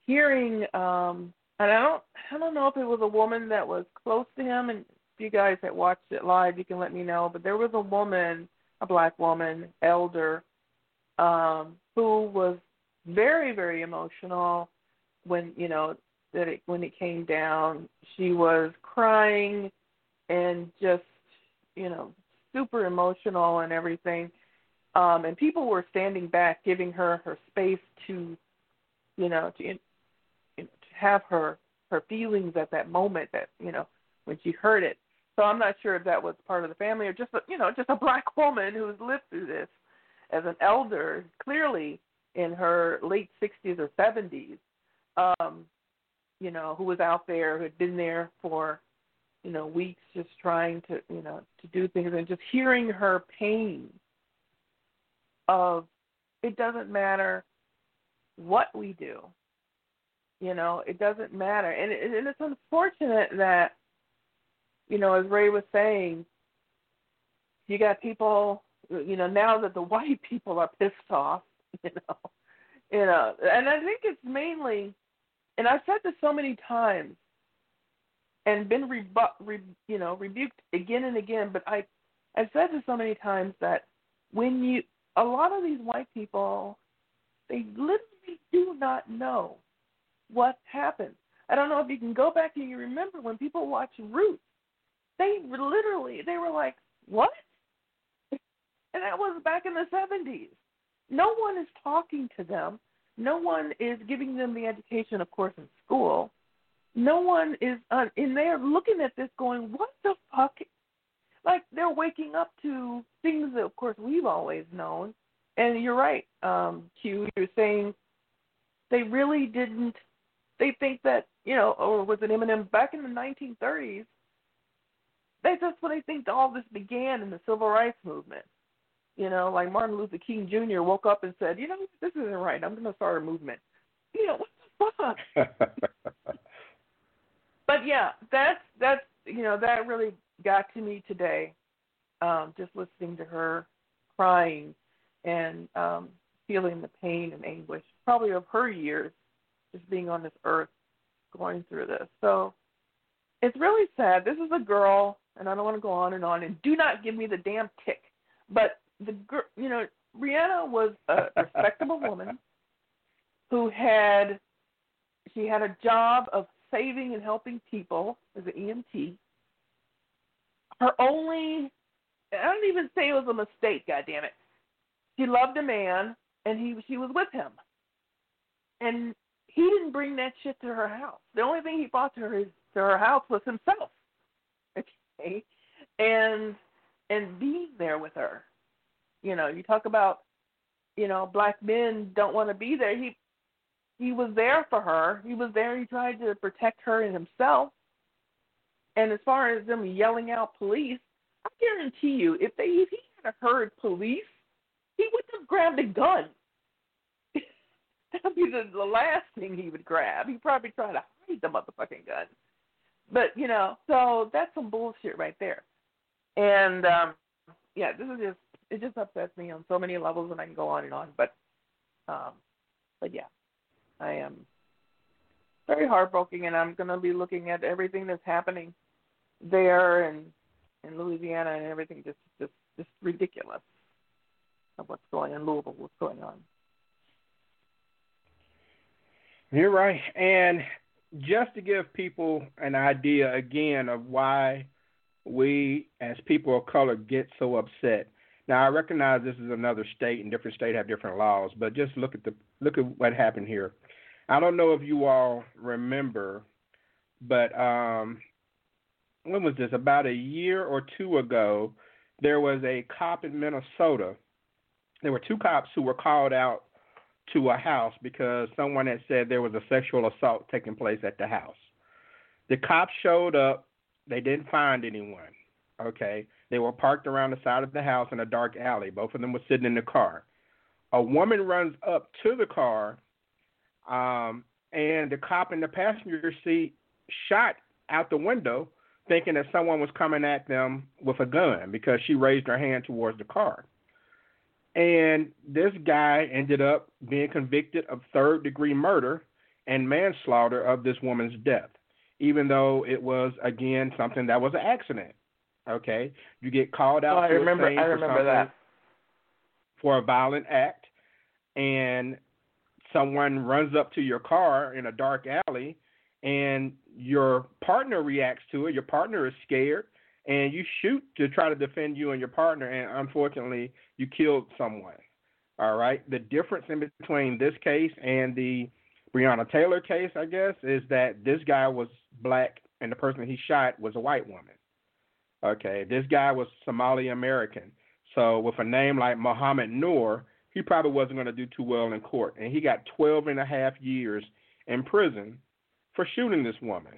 hearing um and I don't I don't know if it was a woman that was close to him and if you guys that watched it live you can let me know, but there was a woman, a black woman, elder, um, who was very, very emotional when, you know, that it when it came down. She was crying and just, you know, super emotional and everything. Um, and people were standing back, giving her her space to, you know, to, you know, to have her her feelings at that moment that you know when she heard it. So I'm not sure if that was part of the family or just a, you know just a [LAUGHS] black woman who's lived through this as an elder, clearly in her late 60s or 70s, um, you know, who was out there, who had been there for, you know, weeks just trying to, you know, to do things and just hearing her pain of it doesn't matter what we do. You know, it doesn't matter. And, it, and it's unfortunate that, you know, as Ray was saying, you got people, you know, now that the [LAUGHS] white people are pissed off, [LAUGHS] you know, you know, and I think it's mainly, and I've said this so many times, and been rebu- re, you know rebuked again and again. But I, I've said this so many times that when you, a lot of these white people, they literally do not know what happened. I don't know if you can go back and you remember when people watched Roots, they literally they were like, "What?" And that was back in the 70s. No one is talking to them. No one is giving them the education, of course, in school. No one is uh, in there looking at this going, what the fuck? Like they're waking up to things that, of course, we've always known. And you're right, um, Q. You're saying they really didn't. They think that you know, or was it Eminem back in the 1930s? They, that's when they think all this began in the civil rights movement. You know, like Martin Luther King Jr. woke up and said, you know, this isn't right. I'm going to start a movement. You know, what the fuck? [LAUGHS] but yeah, that's that's you know that really got to me today. Um, just listening to her crying and um, feeling the pain and anguish, probably of her years, just being on this earth, going through this. So it's really sad. This is a girl, and I don't want to go on and on. And do not give me the damn tick. But the girl, you know, Breonna was a [LAUGHS] respectable woman who had she had a job of saving and helping people as an EMT. Her only I don't even say it was a mistake, god damn it. She loved a man and he she was with him. And he didn't bring that shit to her house. The only thing he brought to her to her house was himself. [LAUGHS] Okay. And and being there with her. You know, you talk about, you know, black men don't want to be there. He he was there for her. He was there. He tried to protect her and himself. And as far as them yelling out police, I guarantee you, if they if he had heard police, he wouldn't have grabbed a gun. [LAUGHS] That'd be the, the last thing he would grab. He'd probably try to hide the motherfucking gun. But you know, so that's some bullshit right there. And um yeah, this is just it just upsets me on so many levels, and I can go on and on. But, um, but yeah, I am very heartbroken, and I'm going to be looking at everything that's happening there and in Louisiana and everything. Just, just, just ridiculous of what's going on in Louisville. What's going on? You're right, and just to give people an idea again of why we as people of color get so upset now I recognize this is another state, and different states have different laws, but just look at the look at what happened here. I don't know if you all remember, but um, when was this? About a year or two ago, there was a cop in Minnesota. There were two cops who were called out to a house because someone had said there was a sexual assault taking place at the house. The cops showed up. They didn't find anyone. Okay. They were parked around the side of the house in a dark alley. Both of them were sitting in the car. A woman runs up to the car, um, and the cop in the passenger seat shot out the window, thinking that someone was coming at them with a gun because she raised her hand towards the car. And this guy ended up being convicted of third degree murder and manslaughter of this woman's death, even though it was, again, something that was an accident. Okay, you get called out. Oh, I remember. I remember that for a violent act, and someone runs up to your car in a dark alley, and your partner reacts to it. Your partner is scared, and you shoot to try to defend you and your partner, and unfortunately, you killed someone. All right. The difference in between this case and the Breonna Taylor case, I guess, is that this guy was black and the person he shot was a white woman. Okay. This guy was Somali American. So with a name like Muhammad Noor, he probably wasn't going to do too well in court. And he got 12 and a half years in prison for shooting this woman.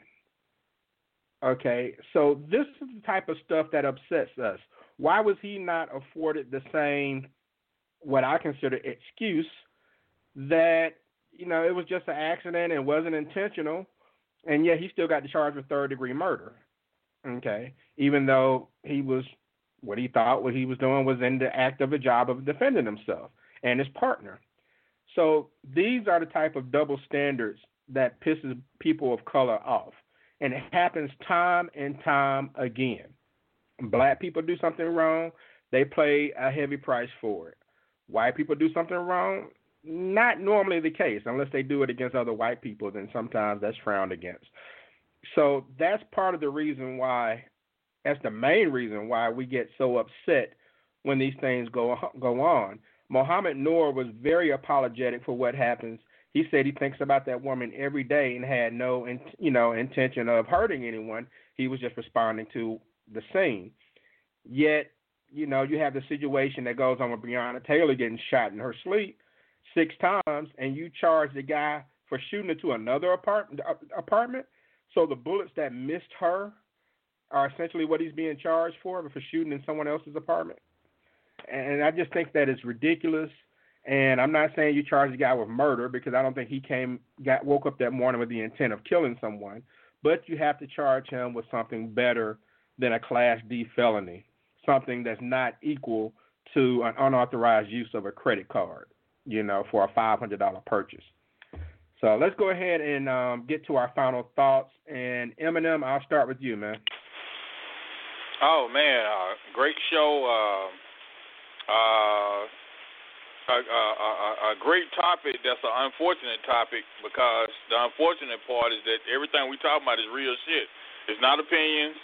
Okay, so this is the type of stuff that upsets us. Why was he not afforded the same, what I consider excuse, that you know it was just an accident and wasn't intentional, and yet he still got the charge with third degree murder. Okay, even though he was what he thought what he was doing was in the act of a job of defending himself and his partner. So these are the type of double standards that pisses people of color off. And it happens time and time again. Black people do something wrong, they pay a heavy price for it. White people do something wrong, not normally the case, unless they do it against other white people, then sometimes that's frowned against. So that's part of the reason why, that's the main reason why we get so upset when these things go go on. Mohammed Noor was very apologetic for what happens he said he thinks about that woman every day and had no, you know, intention of hurting anyone. He was just responding to the scene. Yet, you know, you have the situation that goes on with Breonna Taylor getting shot in her sleep six times, and you charge the guy for shooting into another apartment. Uh, apartment. So the bullets that missed her are essentially what he's being charged for, for shooting in someone else's apartment. And I just think that is ridiculous. And I'm not saying you charge the guy with murder because I don't think he came got woke up that morning with the intent of killing someone. But you have to charge him with something better than a class D felony, something that's not equal to an unauthorized use of a credit card, you know, for a five hundred dollar purchase. So let's go ahead and um, get to our final thoughts. And Eminem, I'll start with you, man. Oh man, uh, great show. Uh, uh, a, a, a great topic that's an unfortunate topic because the unfortunate part is that everything we talk about is real shit. It's not opinions.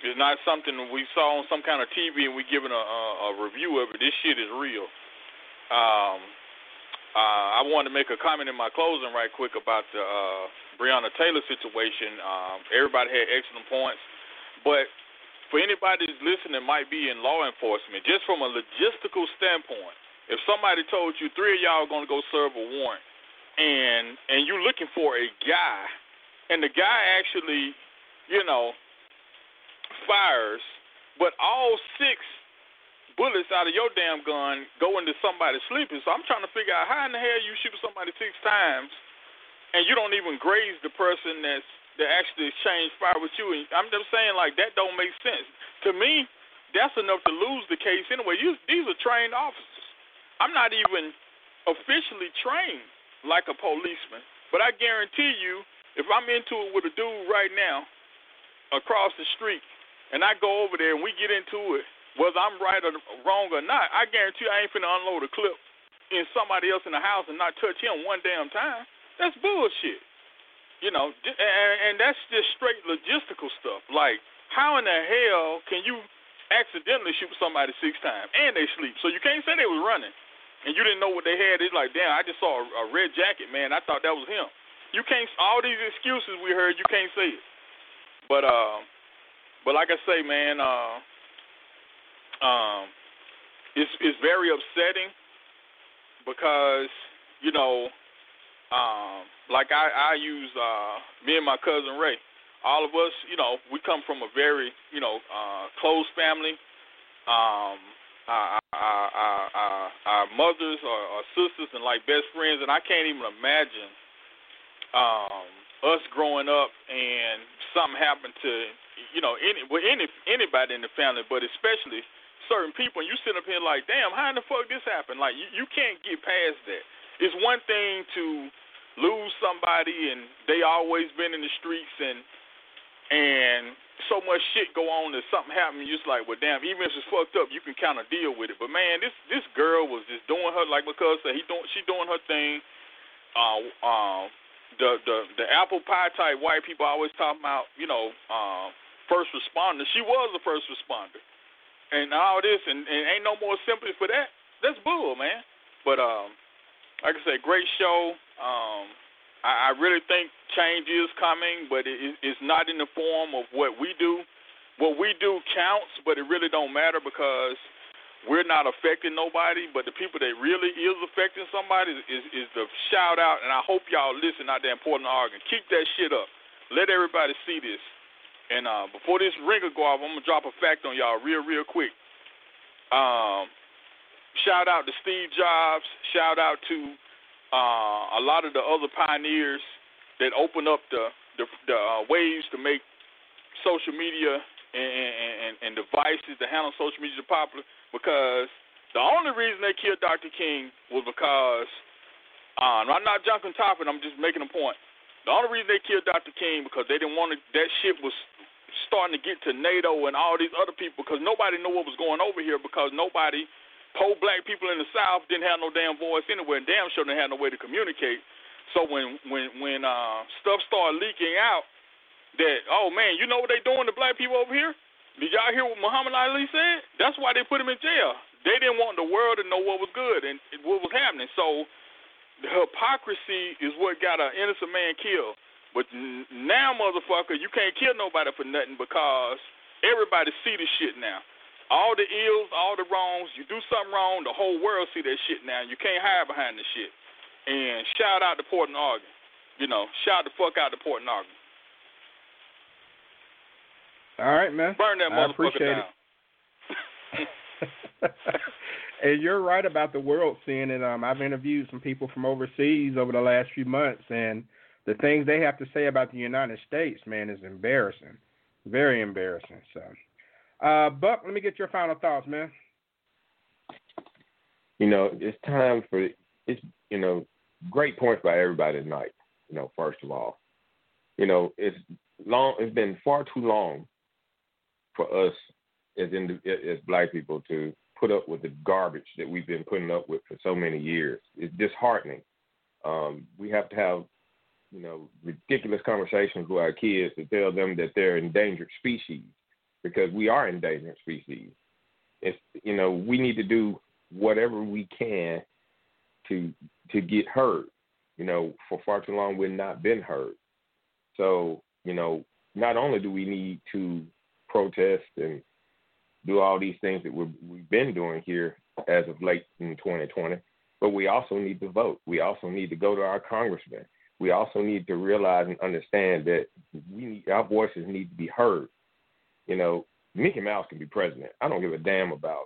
It's not something we saw on some kind of TV and we giving a, a, a review of it. This shit is real. Um, uh, I wanted to make a comment in my closing right quick about the uh, Breonna Taylor situation. Um, everybody had excellent points, but for anybody that's listening, might be in law enforcement, just from a logistical standpoint, if somebody told you three of y'all are gonna go serve a warrant, and and you're looking for a guy, and the guy actually, you know, fires, but all six bullets out of your damn gun go into somebody sleeping. So I'm trying to figure out how in the hell you shoot somebody six times, and you don't even graze the person that's that actually exchanged fire with you. And I'm just saying like that don't make sense to me. That's enough to lose the case anyway. You, these are trained officers. I'm not even officially trained like a policeman, but I guarantee you, if I'm into it with a dude right now across the street, and I go over there and we get into it, whether I'm right or wrong or not, I guarantee you I ain't finna unload a clip in somebody else in the house and not touch him one damn time. That's bullshit. You know, and that's just straight logistical stuff. Like, how in the hell can you accidentally shoot somebody six times and they sleep? So you can't say they was running and you didn't know what they had, it's like, damn, I just saw a, a red jacket, man. I thought that was him. You can't. All these excuses we heard, you can't say it. But uh, but like I say, man, uh, um, it's it's very upsetting because you know, um, like I I use uh, me and my cousin Ray. All of us, you know, we come from a very you know uh, close family. Um, our, our, our, mothers or our sisters and like best friends, and I can't even imagine um, us growing up and something happened to you know any well any anybody in the family, but especially certain people. And you sit up here like, damn, how in the fuck this happened? Like you, you can't get past that. It's one thing to lose somebody and they always been in the streets and and so much shit go on that something happened. You're just like, well, damn. Even if it's fucked up, you can kind of deal with it. But man, this this girl was just doing her like because he doing she doing her thing. Uh, um, the the the apple pie type white people always talking about, you know, um, first responder. She was a first responder, and all this, and, and ain't no more sympathy for that. That's bull, man. But um, like I said, great show. Um, I, I really think change is coming, but it, it's not in the form of what we do. What we do counts, but it really don't matter because we're not affecting nobody. But the people that really is affecting somebody is, is, the shout out, and I hope y'all listen out there in Portland, Oregon. Keep that shit up. Let everybody see this. And uh, before this ringer go off, I'm gonna drop a fact on y'all real, real quick. Um, shout out to Steve Jobs. Shout out to uh, a lot of the other pioneers that opened up the the, the uh, ways to make social media and, and, and devices to handle social media popular. Because the only reason they killed Dr. King was because uh, I'm not jumping topic. I'm just making a point. The only reason they killed Dr. King because they didn't want to. That shit was starting to get to NATO and all these other people because nobody knew what was going over here because nobody poor black people in the South didn't have no damn voice anywhere, and damn sure didn't have no way to communicate. So when when when uh, stuff started leaking out, that oh man, you know what they doing to black people over here? Did y'all hear what Muhammad Ali said? That's why they put him in jail. They didn't want the world to know what was good and what was happening. So the hypocrisy is what got an innocent man killed. But now, motherfucker, you can't kill nobody for nothing because everybody see the shit now all the ills, all the wrongs. You do something wrong, the whole world see that shit now. You can't hide behind the shit. And shout out to Portland, Oregon. You know, shout the fuck out to Portland, Oregon. All right, man. Burn that I motherfucker down. [LAUGHS] And you're right about the world seeing it. Um, I've interviewed some people from overseas over the last few months, and the things they have to say about the United States, man, is embarrassing. Very embarrassing. So. Uh, Buck, let me get your final thoughts, man. You know, it's time for it's you know great points by everybody tonight. You know, first of all, you know it's long. It's been far too long for us as in, as black people to put up with the garbage that we've been putting up with for so many years. It's disheartening. Um, we have to have you know ridiculous conversations with our kids to tell them that they're endangered species because we are endangered species. It's you know we need to do whatever we can to to get heard. You know, for far too long we've not been heard. So you know, not only do we need to protest and do all these things that we've, we've been doing here as of late in 2020, but we also need to vote. We also need to go to our congressmen. We also need to realize and understand that we need, our voices need to be heard you know, Mickey Mouse can be president. I don't give a damn about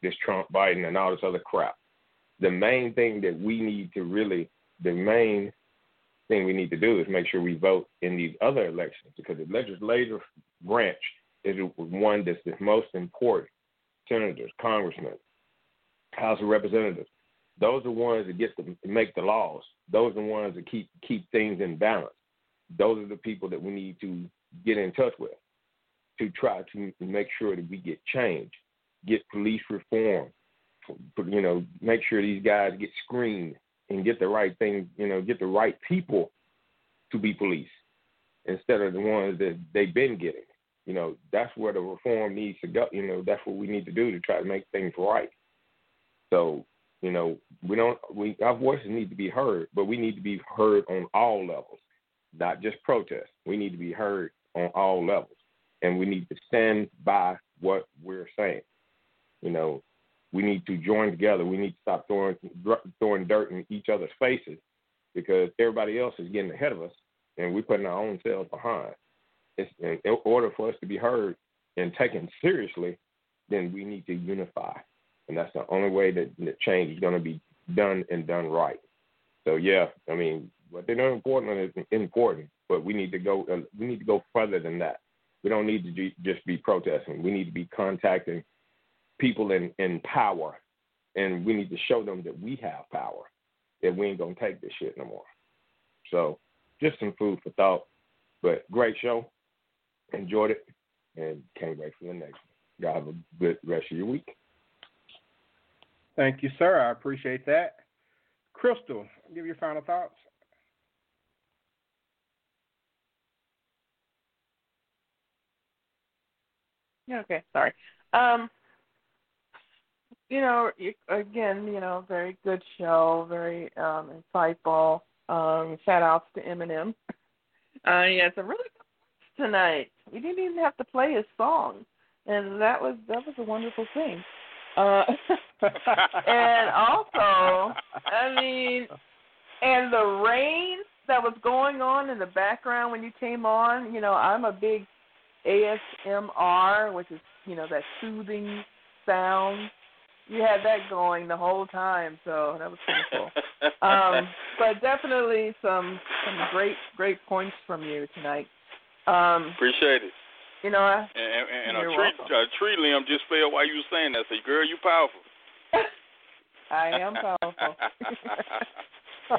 this Trump, Biden, and all this other crap. The main thing that we need to really, the main thing we need to do is make sure we vote in these other elections because the legislative branch is one that's the most important. Senators, congressmen, House of Representatives. Those are the ones that get to make the laws. Those are the ones that keep keep things in balance. Those are the people that we need to get in touch with to try to make sure that we get change, get police reform, you know, make sure these guys get screened and get the right thing, you know, get the right people to be police instead of the ones that they've been getting. You know, that's where the reform needs to go. You know, that's what we need to do to try to make things right. So, you know, we don't we our voices need to be heard, but we need to be heard on all levels, not just protest. We need to be heard on all levels and we need to stand by what we're saying. You know, we need to join together. We need to stop throwing throwing dirt in each other's faces because everybody else is getting ahead of us, and we're putting our own selves behind. It's, in order for us to be heard and taken seriously, then we need to unify, and that's the only way that, that change is going to be done and done right. So yeah, I mean, what they're doing in Portland is important, but we need to go. Uh, we need to go further than that. We don't need to just be protesting. We need to be contacting people in, in power, and we need to show them that we have power, that we ain't gonna take this shit no more. So, just some food for thought. But great show. Enjoyed it, and can't wait for the next one. Y'all have a good rest of your week. Thank you, sir. I appreciate that. Crystal, give your final thoughts. Okay, sorry. Um, you know, again, you know, very good show, very um insightful. Um, shout outs to Eminem. Uh, he had some really good tonight. We didn't even have to play his song, and that was that was a wonderful thing. Uh, [LAUGHS] and also, I mean, and the rain that was going on in the background when you came on. You know, I'm a big ASMR, which is you know that soothing sound. You had that going the whole time, so that was pretty cool. [LAUGHS] um, but definitely some some great great points from you tonight. Um, Appreciate it. you know, I, And, and, and a tree welcome. a tree limb just fell while you were saying that. Say, girl, you powerful. [LAUGHS] I am powerful. [LAUGHS]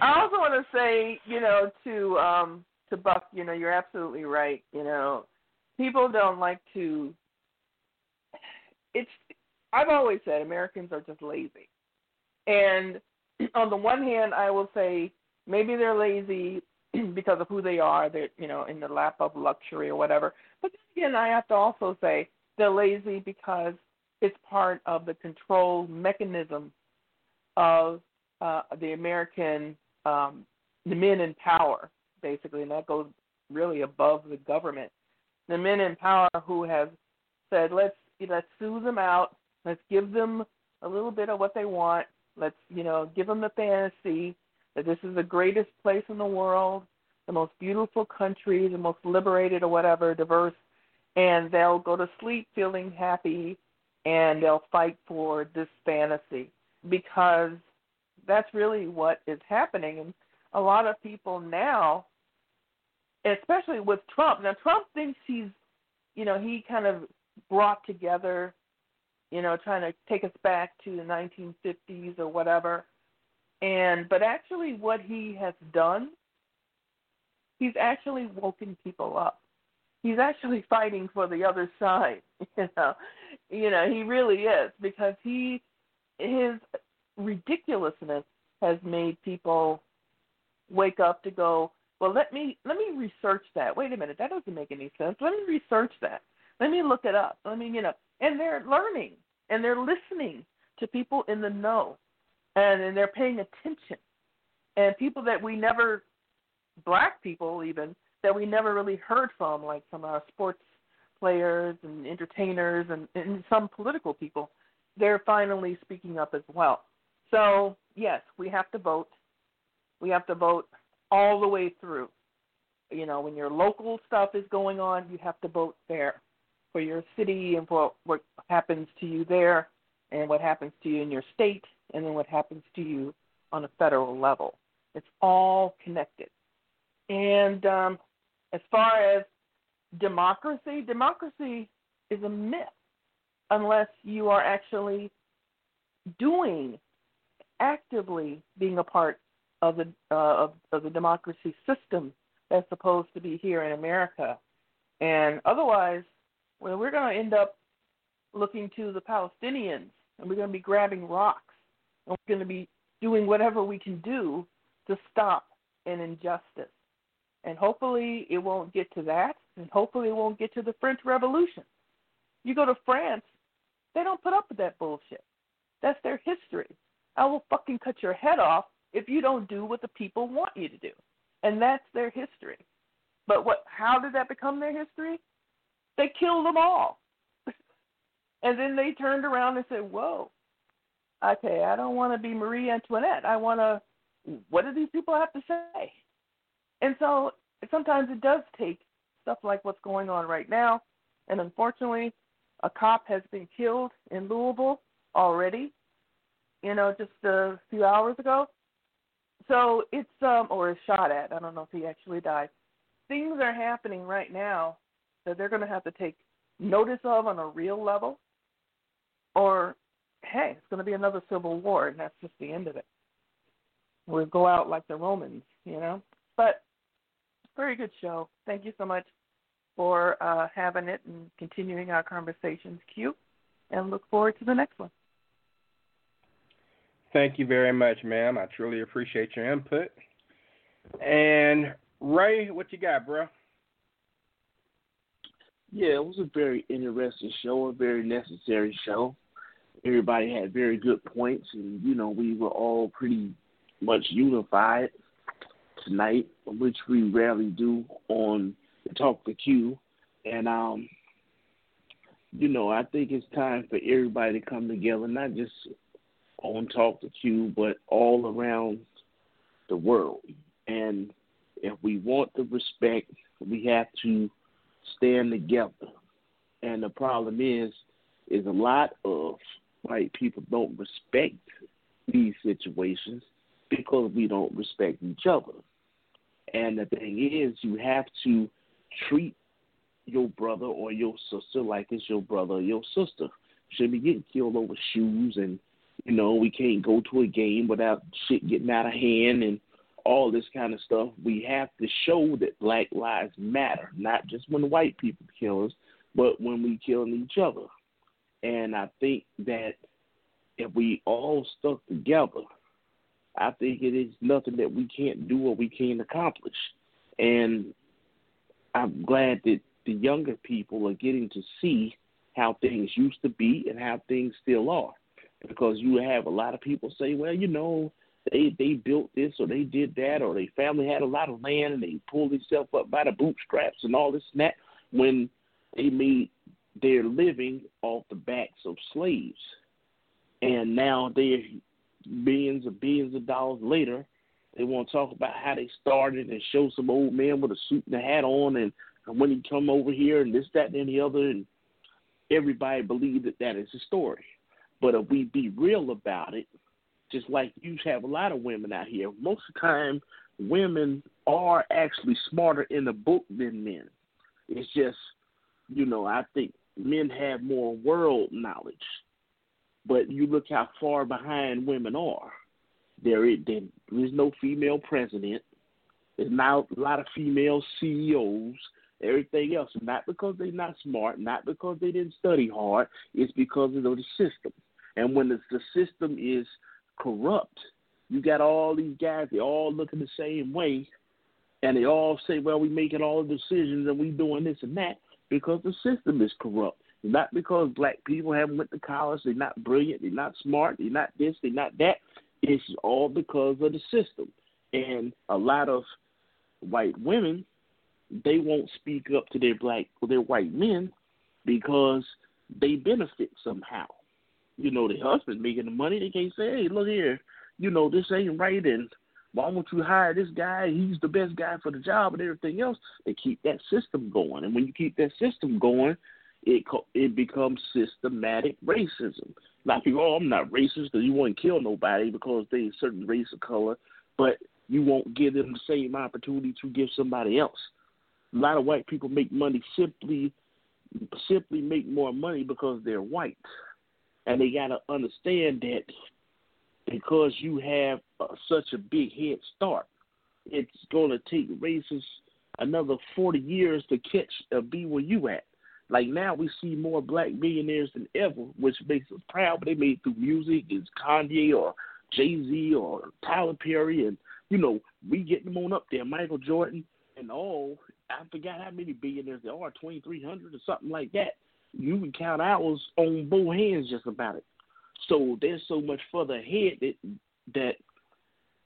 I also want to say, you know, to um to Buck, you know, you're absolutely right. You know, people don't like to. It's. I've always said Americans are just lazy, and [CLEARS THROAT] on the one hand, I will say maybe they're lazy [CLEARS THROAT] because of who they are. They're you know in the lap of luxury or whatever. But then again, I have to also say they're lazy because it's part of the control mechanism of uh, the American um, the men in power, basically, and that goes really above the government. The men in power who have said, let's let's soothe them out, let's give them a little bit of what they want, let's you know give them the fantasy that this is the greatest place in the world, the most beautiful country, the most liberated or whatever, diverse, and they'll go to sleep feeling happy, and they'll fight for this fantasy because that's really what is happening. And a lot of people now, especially with Trump, now Trump thinks he's, you know, he kind of brought together, you know, trying to take us back to the 1950s or whatever. And but actually, what he has done, he's actually woken people up. He's actually [LAUGHS] fighting for the other side. [LAUGHS] You know, you know, he really is because he his ridiculousness has made people wake up to go, well, let me let me research that. Wait a minute, that doesn't make any sense. Let me research that. Let me look it up. Let me, you know, and they're learning and they're listening to people in the know, and, and they're paying attention, and people that we never, black people even that we never really heard from, like some of our sports players and entertainers and, and some political people, they're finally speaking up as well. So, yes, we have to vote. We have to vote all the way through. You know, when your local stuff is going on, you have to vote there for your city and for what happens to you there and what happens to you in your state and then what happens to you on a federal level. It's all connected. And um, as far as democracy, democracy is a myth unless you are actually doing, actively being a part of the uh, of, of the democracy system that's supposed to be here in America. And otherwise, well, we're going to end up looking to the Palestinians, and we're going to be grabbing rocks, and we're going to be doing whatever we can do to stop an injustice. And hopefully, it won't get to that, and hopefully, it won't get to the French Revolution. You go to France, they don't put up with that bullshit. That's their history. I will fucking cut your head off if you don't do what the people want you to do. And that's their history. But what how did that become their history? They killed them all. [LAUGHS] and then they turned around and said, Whoa, okay, I don't want to be Marie Antoinette. I want to, what do these people have to say? And so sometimes it does take stuff like what's going on right now. And unfortunately, a cop has been killed in Louisville already, you know, just a few hours ago. So it's um or is shot at. I don't know if he actually died. Things are happening right now that they're going to have to take notice of on a real level, or hey, it's going to be another civil war, and that's just the end of it. We'll go out like the Romans, you know. But very good show. Thank you so much for uh, having it and continuing our conversations, Q, and look forward to the next one. Thank you very much, ma'am. I truly appreciate your input. And Ray, what you got, bro? Yeah, it was a very interesting show, a very necessary show. Everybody had very good points, and you know we were all pretty much unified tonight, which we rarely do on the Talk to Q. And um, you know, I think it's time for everybody to come together, not just on Talk to Q, but all around the world. And if we want the respect, we have to stand together. And the problem is, is a lot of white people don't respect these situations because we don't respect each other. And the thing is, you have to treat your brother or your sister like it's your brother or your sister. You shouldn't be getting killed over shoes and you know, we can't go to a game without shit getting out of hand and all this kind of stuff. We have to show that black lives matter, not just when white people kill us, but when we killing each other. And I think that if we all stuck together, I think it is nothing that we can't do or we can't accomplish. And I'm glad that the younger people are getting to see how things used to be and how things still are. Because you have a lot of people say, well, you know, they they built this or they did that or their family had a lot of land and they pulled themselves up by the bootstraps and all this and that when they made their living off the backs of slaves. And now they're billions and billions of dollars later, they want to talk about how they started and show some old man with a suit and a hat on and, and when he come over here and this, that, and the other, and everybody believe that that is the story. But if we be real about it, just like you have a lot of women out here, most of the time women are actually smarter in the book than men. It's just, you know, I think men have more world knowledge but you look how far behind women are. There is, there is no female president. There's not a lot of female CEOs. Everything else, not because they're not smart, not because they didn't study hard. It's because of the system. And when the, the system is corrupt, you got all these guys. They all looking the same way, and they all say, "Well, we making all the decisions and we doing this and that because the system is corrupt." Not because black people haven't went to college, they're not brilliant, they're not smart, they're not this, they're not that. It's all because of the system. And a lot of white women, they won't speak up to their black or their white men because they benefit somehow. You know, the husband making the money, they can't say, Hey, look here, you know, this ain't right and why won't you hire this guy? He's the best guy for the job and everything else. They keep that system going. And when you keep that system going, it it becomes systematic racism. A lot of people, oh, I'm not racist because you won't kill nobody because they a certain race or color, but you won't give them the same opportunity to give somebody else. A lot of white people make money simply simply make more money because they're white, and they got to understand that because you have uh, such a big head start, it's going to take racists another 40 years to catch uh, be where you at. Like now, we see more black millionaires than ever, which makes us proud. But they made through music, it's Kanye or Jay Z or Tyler Perry, and you know we get them on up there. Michael Jordan and all. I forgot how many billionaires there are, twenty three hundred or something like that. You can count ours on both hands, just about it. So they're so much further ahead that that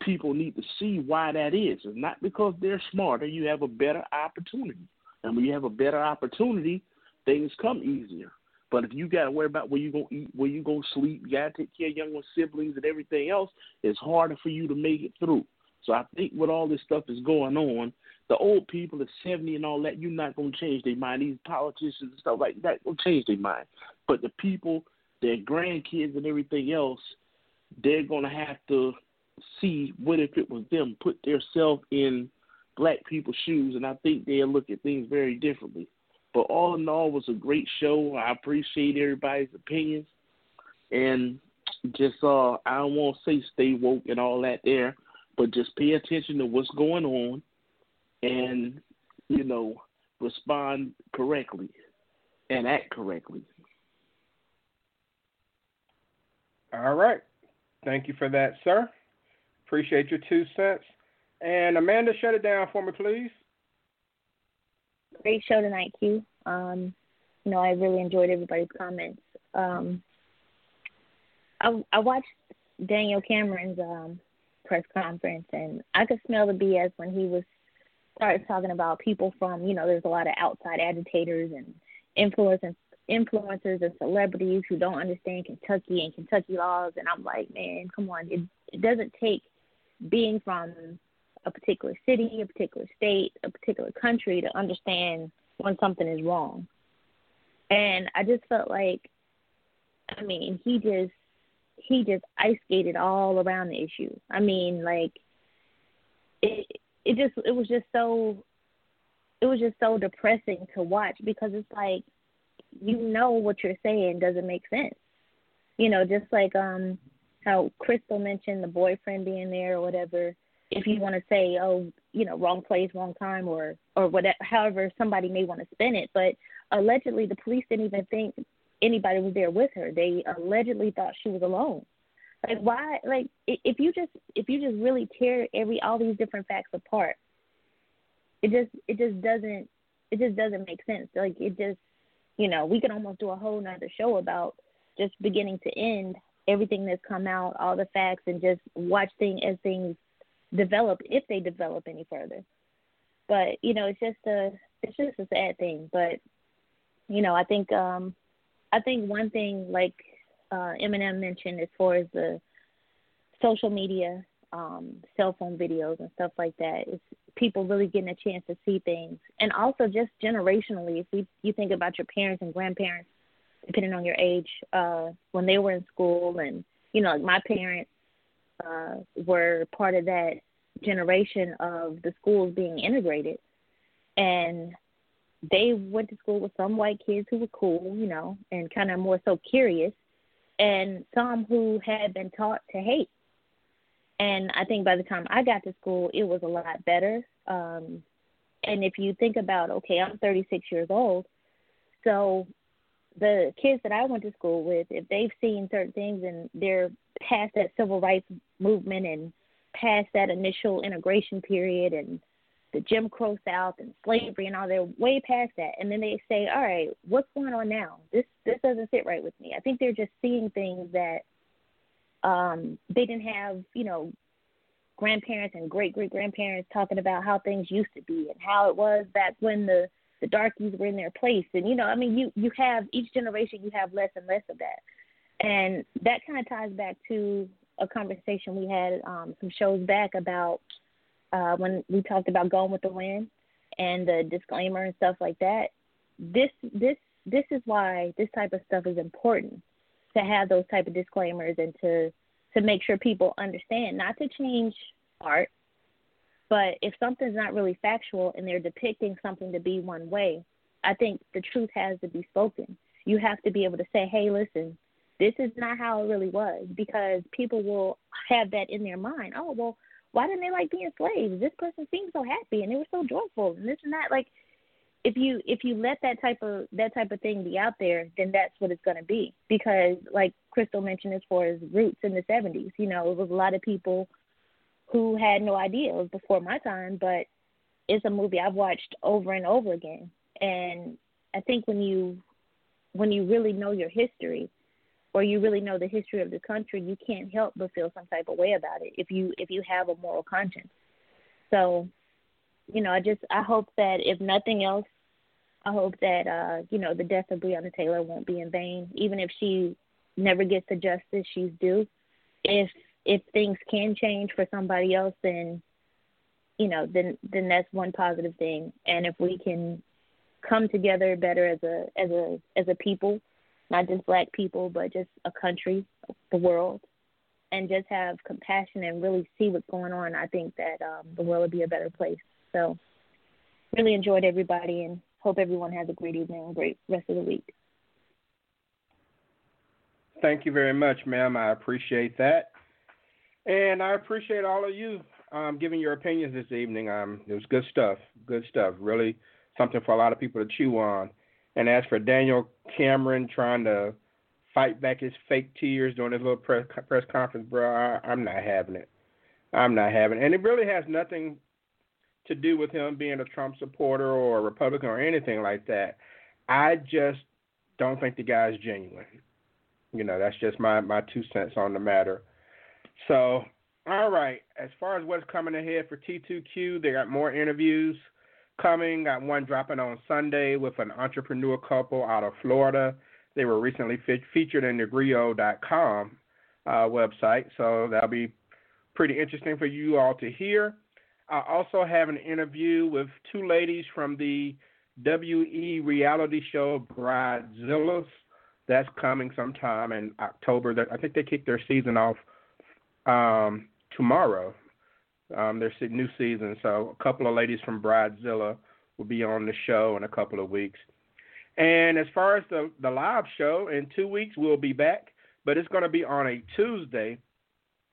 people need to see why that is. It's not because they're smarter. You have a better opportunity, and when you have a better opportunity, things come easier. But if you got to worry about where you gonna eat, where you gonna sleep, you got to take care of younger siblings and everything else, it's harder for you to make it through. So I think with all this stuff is going on, the old people at seventy and all that, you're not gonna change their mind. These politicians and stuff like that will change their mind. But the people, their grandkids and everything else, they're gonna have to see what if it was them, put themselves in black people's shoes, and I think they'll look at things very differently. But all in all, it was a great show. I appreciate everybody's opinions, and just uh, I don't want to say stay woke and all that there, but just pay attention to what's going on, and you know, respond correctly and act correctly. All right. Thank you for that, sir. Appreciate your two cents. And Amanda, shut it down for me, please great show tonight, Q. Um, you know, I really enjoyed everybody's comments. Um, I I watched Daniel Cameron's um press conference, and I could smell the BS when he was started talking about people from, you know, there's a lot of outside agitators and influencers influencers and celebrities who don't understand Kentucky and Kentucky laws and I'm like, man, come on. It it doesn't take being from a particular city, a particular state, a particular country to understand when something is wrong. And I just felt like I mean, he just he just ice skated all around the issue. I mean, like it it just it was just so it was just so depressing to watch because it's like you know what you're saying doesn't make sense. You know, just like um how Crystal mentioned the boyfriend being there or whatever. If you want to say, oh, you know, wrong place, wrong time, or or whatever, however somebody may want to spin it, but allegedly the police didn't even think anybody was there with her. They allegedly thought she was alone. Like why? Like if you just if you just really tear every all these different facts apart, it just it just doesn't it just doesn't make sense. Like it just you know we could almost do a whole nother show about just beginning to end everything that's come out, all the facts, and just watch things as things develop if they develop any further. But you know it's just a it's just a sad thing. But you know I think um I think one thing like uh, Eminem mentioned as far as the social media, um, cell phone videos and stuff like that is people really getting a chance to see things, and also just generationally, if we, you think about your parents and grandparents, depending on your age, uh, when they were in school, and you know, like my parents uh, were part of that generation of the schools being integrated, and they went to school with some white kids who were cool, you know, and kind of more so curious, and some who had been taught to hate. And I think by the time I got to school, it was a lot better. Um, and if you think about, okay, I'm 36 years old, so the kids that I went to school with, if they've seen certain things and they're past that civil rights movement and past that initial integration period and the Jim Crow South and slavery and all. They're way past that, and then they say, "All right, what's going on now? This this doesn't sit right with me." I think they're just seeing things that um, they didn't have, you know, grandparents and great great grandparents talking about how things used to be and how it was back when the the darkies were in their place. And you know, I mean, you you have each generation you have less and less of that, and that kind of ties back to a conversation we had um, some shows back about uh, when we talked about Gone with the Wind and the disclaimer and stuff like that. This this this is why this type of stuff is important to have those type of disclaimers and to to make sure people understand not to change art but if something's not really factual and they're depicting something to be one way i think the truth has to be spoken you have to be able to say hey listen this is not how it really was because people will have that in their mind oh well why didn't they like being slaves? This person seemed so happy and they were so joyful and this and that. Like if you if you let that type of that type of thing be out there, then that's what it's going to be. Because like Crystal mentioned, as far as roots in the '70s, you know, it was a lot of people who had no idea. It was before my time, but it's a movie I've watched over and over again. And I think when you when you really know your history, or you really know the history of the country, you can't help but feel some type of way about it if you if you have a moral conscience. So, you know, I just I hope that if nothing else, I hope that uh, you know, the death of Breonna Taylor won't be in vain, even if she never gets the justice she's due. If if things can change for somebody else then you know, then then that's one positive thing. And if we can come together better as a as a as a people not just black people, but just a country, the world, and just have compassion and really see what's going on, I think that um, the world would be a better place. So, really enjoyed everybody and hope everyone has a great evening and great rest of the week. Thank you very much, ma'am. I appreciate that. And I appreciate all of you um, giving your opinions this evening. Um, it was good stuff. Good stuff. Really something for a lot of people to chew on. And as for Daniel Cameron trying to fight back his fake tears during his little press press conference, bro, I, I'm not having it. I'm not having it. And it really has nothing to do with him being a Trump supporter or a Republican or anything like that. I just don't think the guy's genuine. You know, that's just my my two cents on the matter. So, all right. As far as what's coming ahead for T2Q, they got more interviews coming. Got one dropping on Sunday with an entrepreneur couple out of Florida. They were recently fe- featured in the Grio.com uh, website, so that'll be pretty interesting for you all to hear. I also have an interview with two ladies from the WE reality show Bridezillas. That's coming sometime in October. I think they kick their season off um, tomorrow. Um, their new season. So a couple of ladies from Bridezilla will be on the show in a couple of weeks. And as far as the the live show, in two weeks we'll be back, but it's going to be on a Tuesday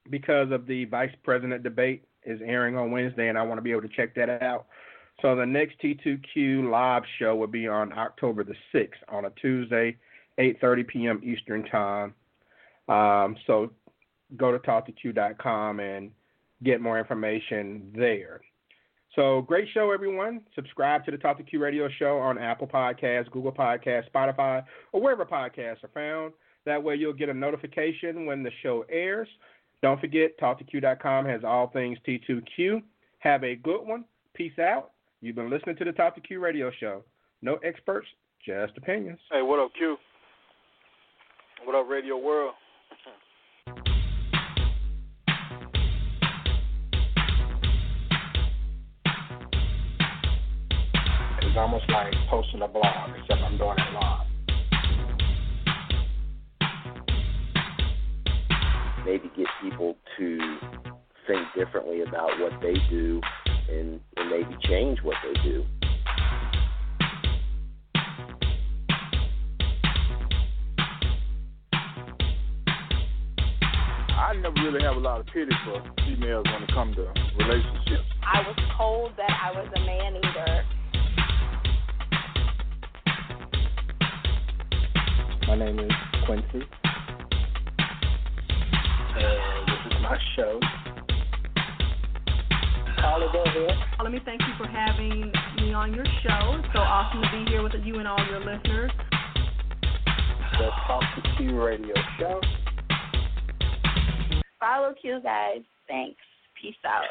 because of the vice president debate is airing on Wednesday, and I want to be able to check that out. So the next T2Q live show will be on October the 6th on a Tuesday, 8:30 p.m. Eastern time. Um, so go to talk2q.com and get more information there. So great show, everyone. Subscribe to the Talk to Q Radio Show on Apple Podcasts, Google Podcasts, Spotify, or wherever podcasts are found. That way you'll get a notification when the show airs. Don't forget, TalkToQ.com has all things T2Q. Have a good one. Peace out. You've been listening to the Talk to Q Radio Show. No experts, just opinions. Hey, what up, Q? What up, Radio World? It's almost like posting a blog, except I'm doing it live. maybe get people to think differently about what they do and, and maybe change what they do. I never really have a lot of pity for females when it comes to relationships. I was told that I was a man eater. My name is Quincy. And this is my show. Carla, go ahead. Let me thank you for having me on your show. It's so awesome to be here with you and all your listeners. The Talk to Q Radio Show. Follow Q, guys. Thanks. Peace out.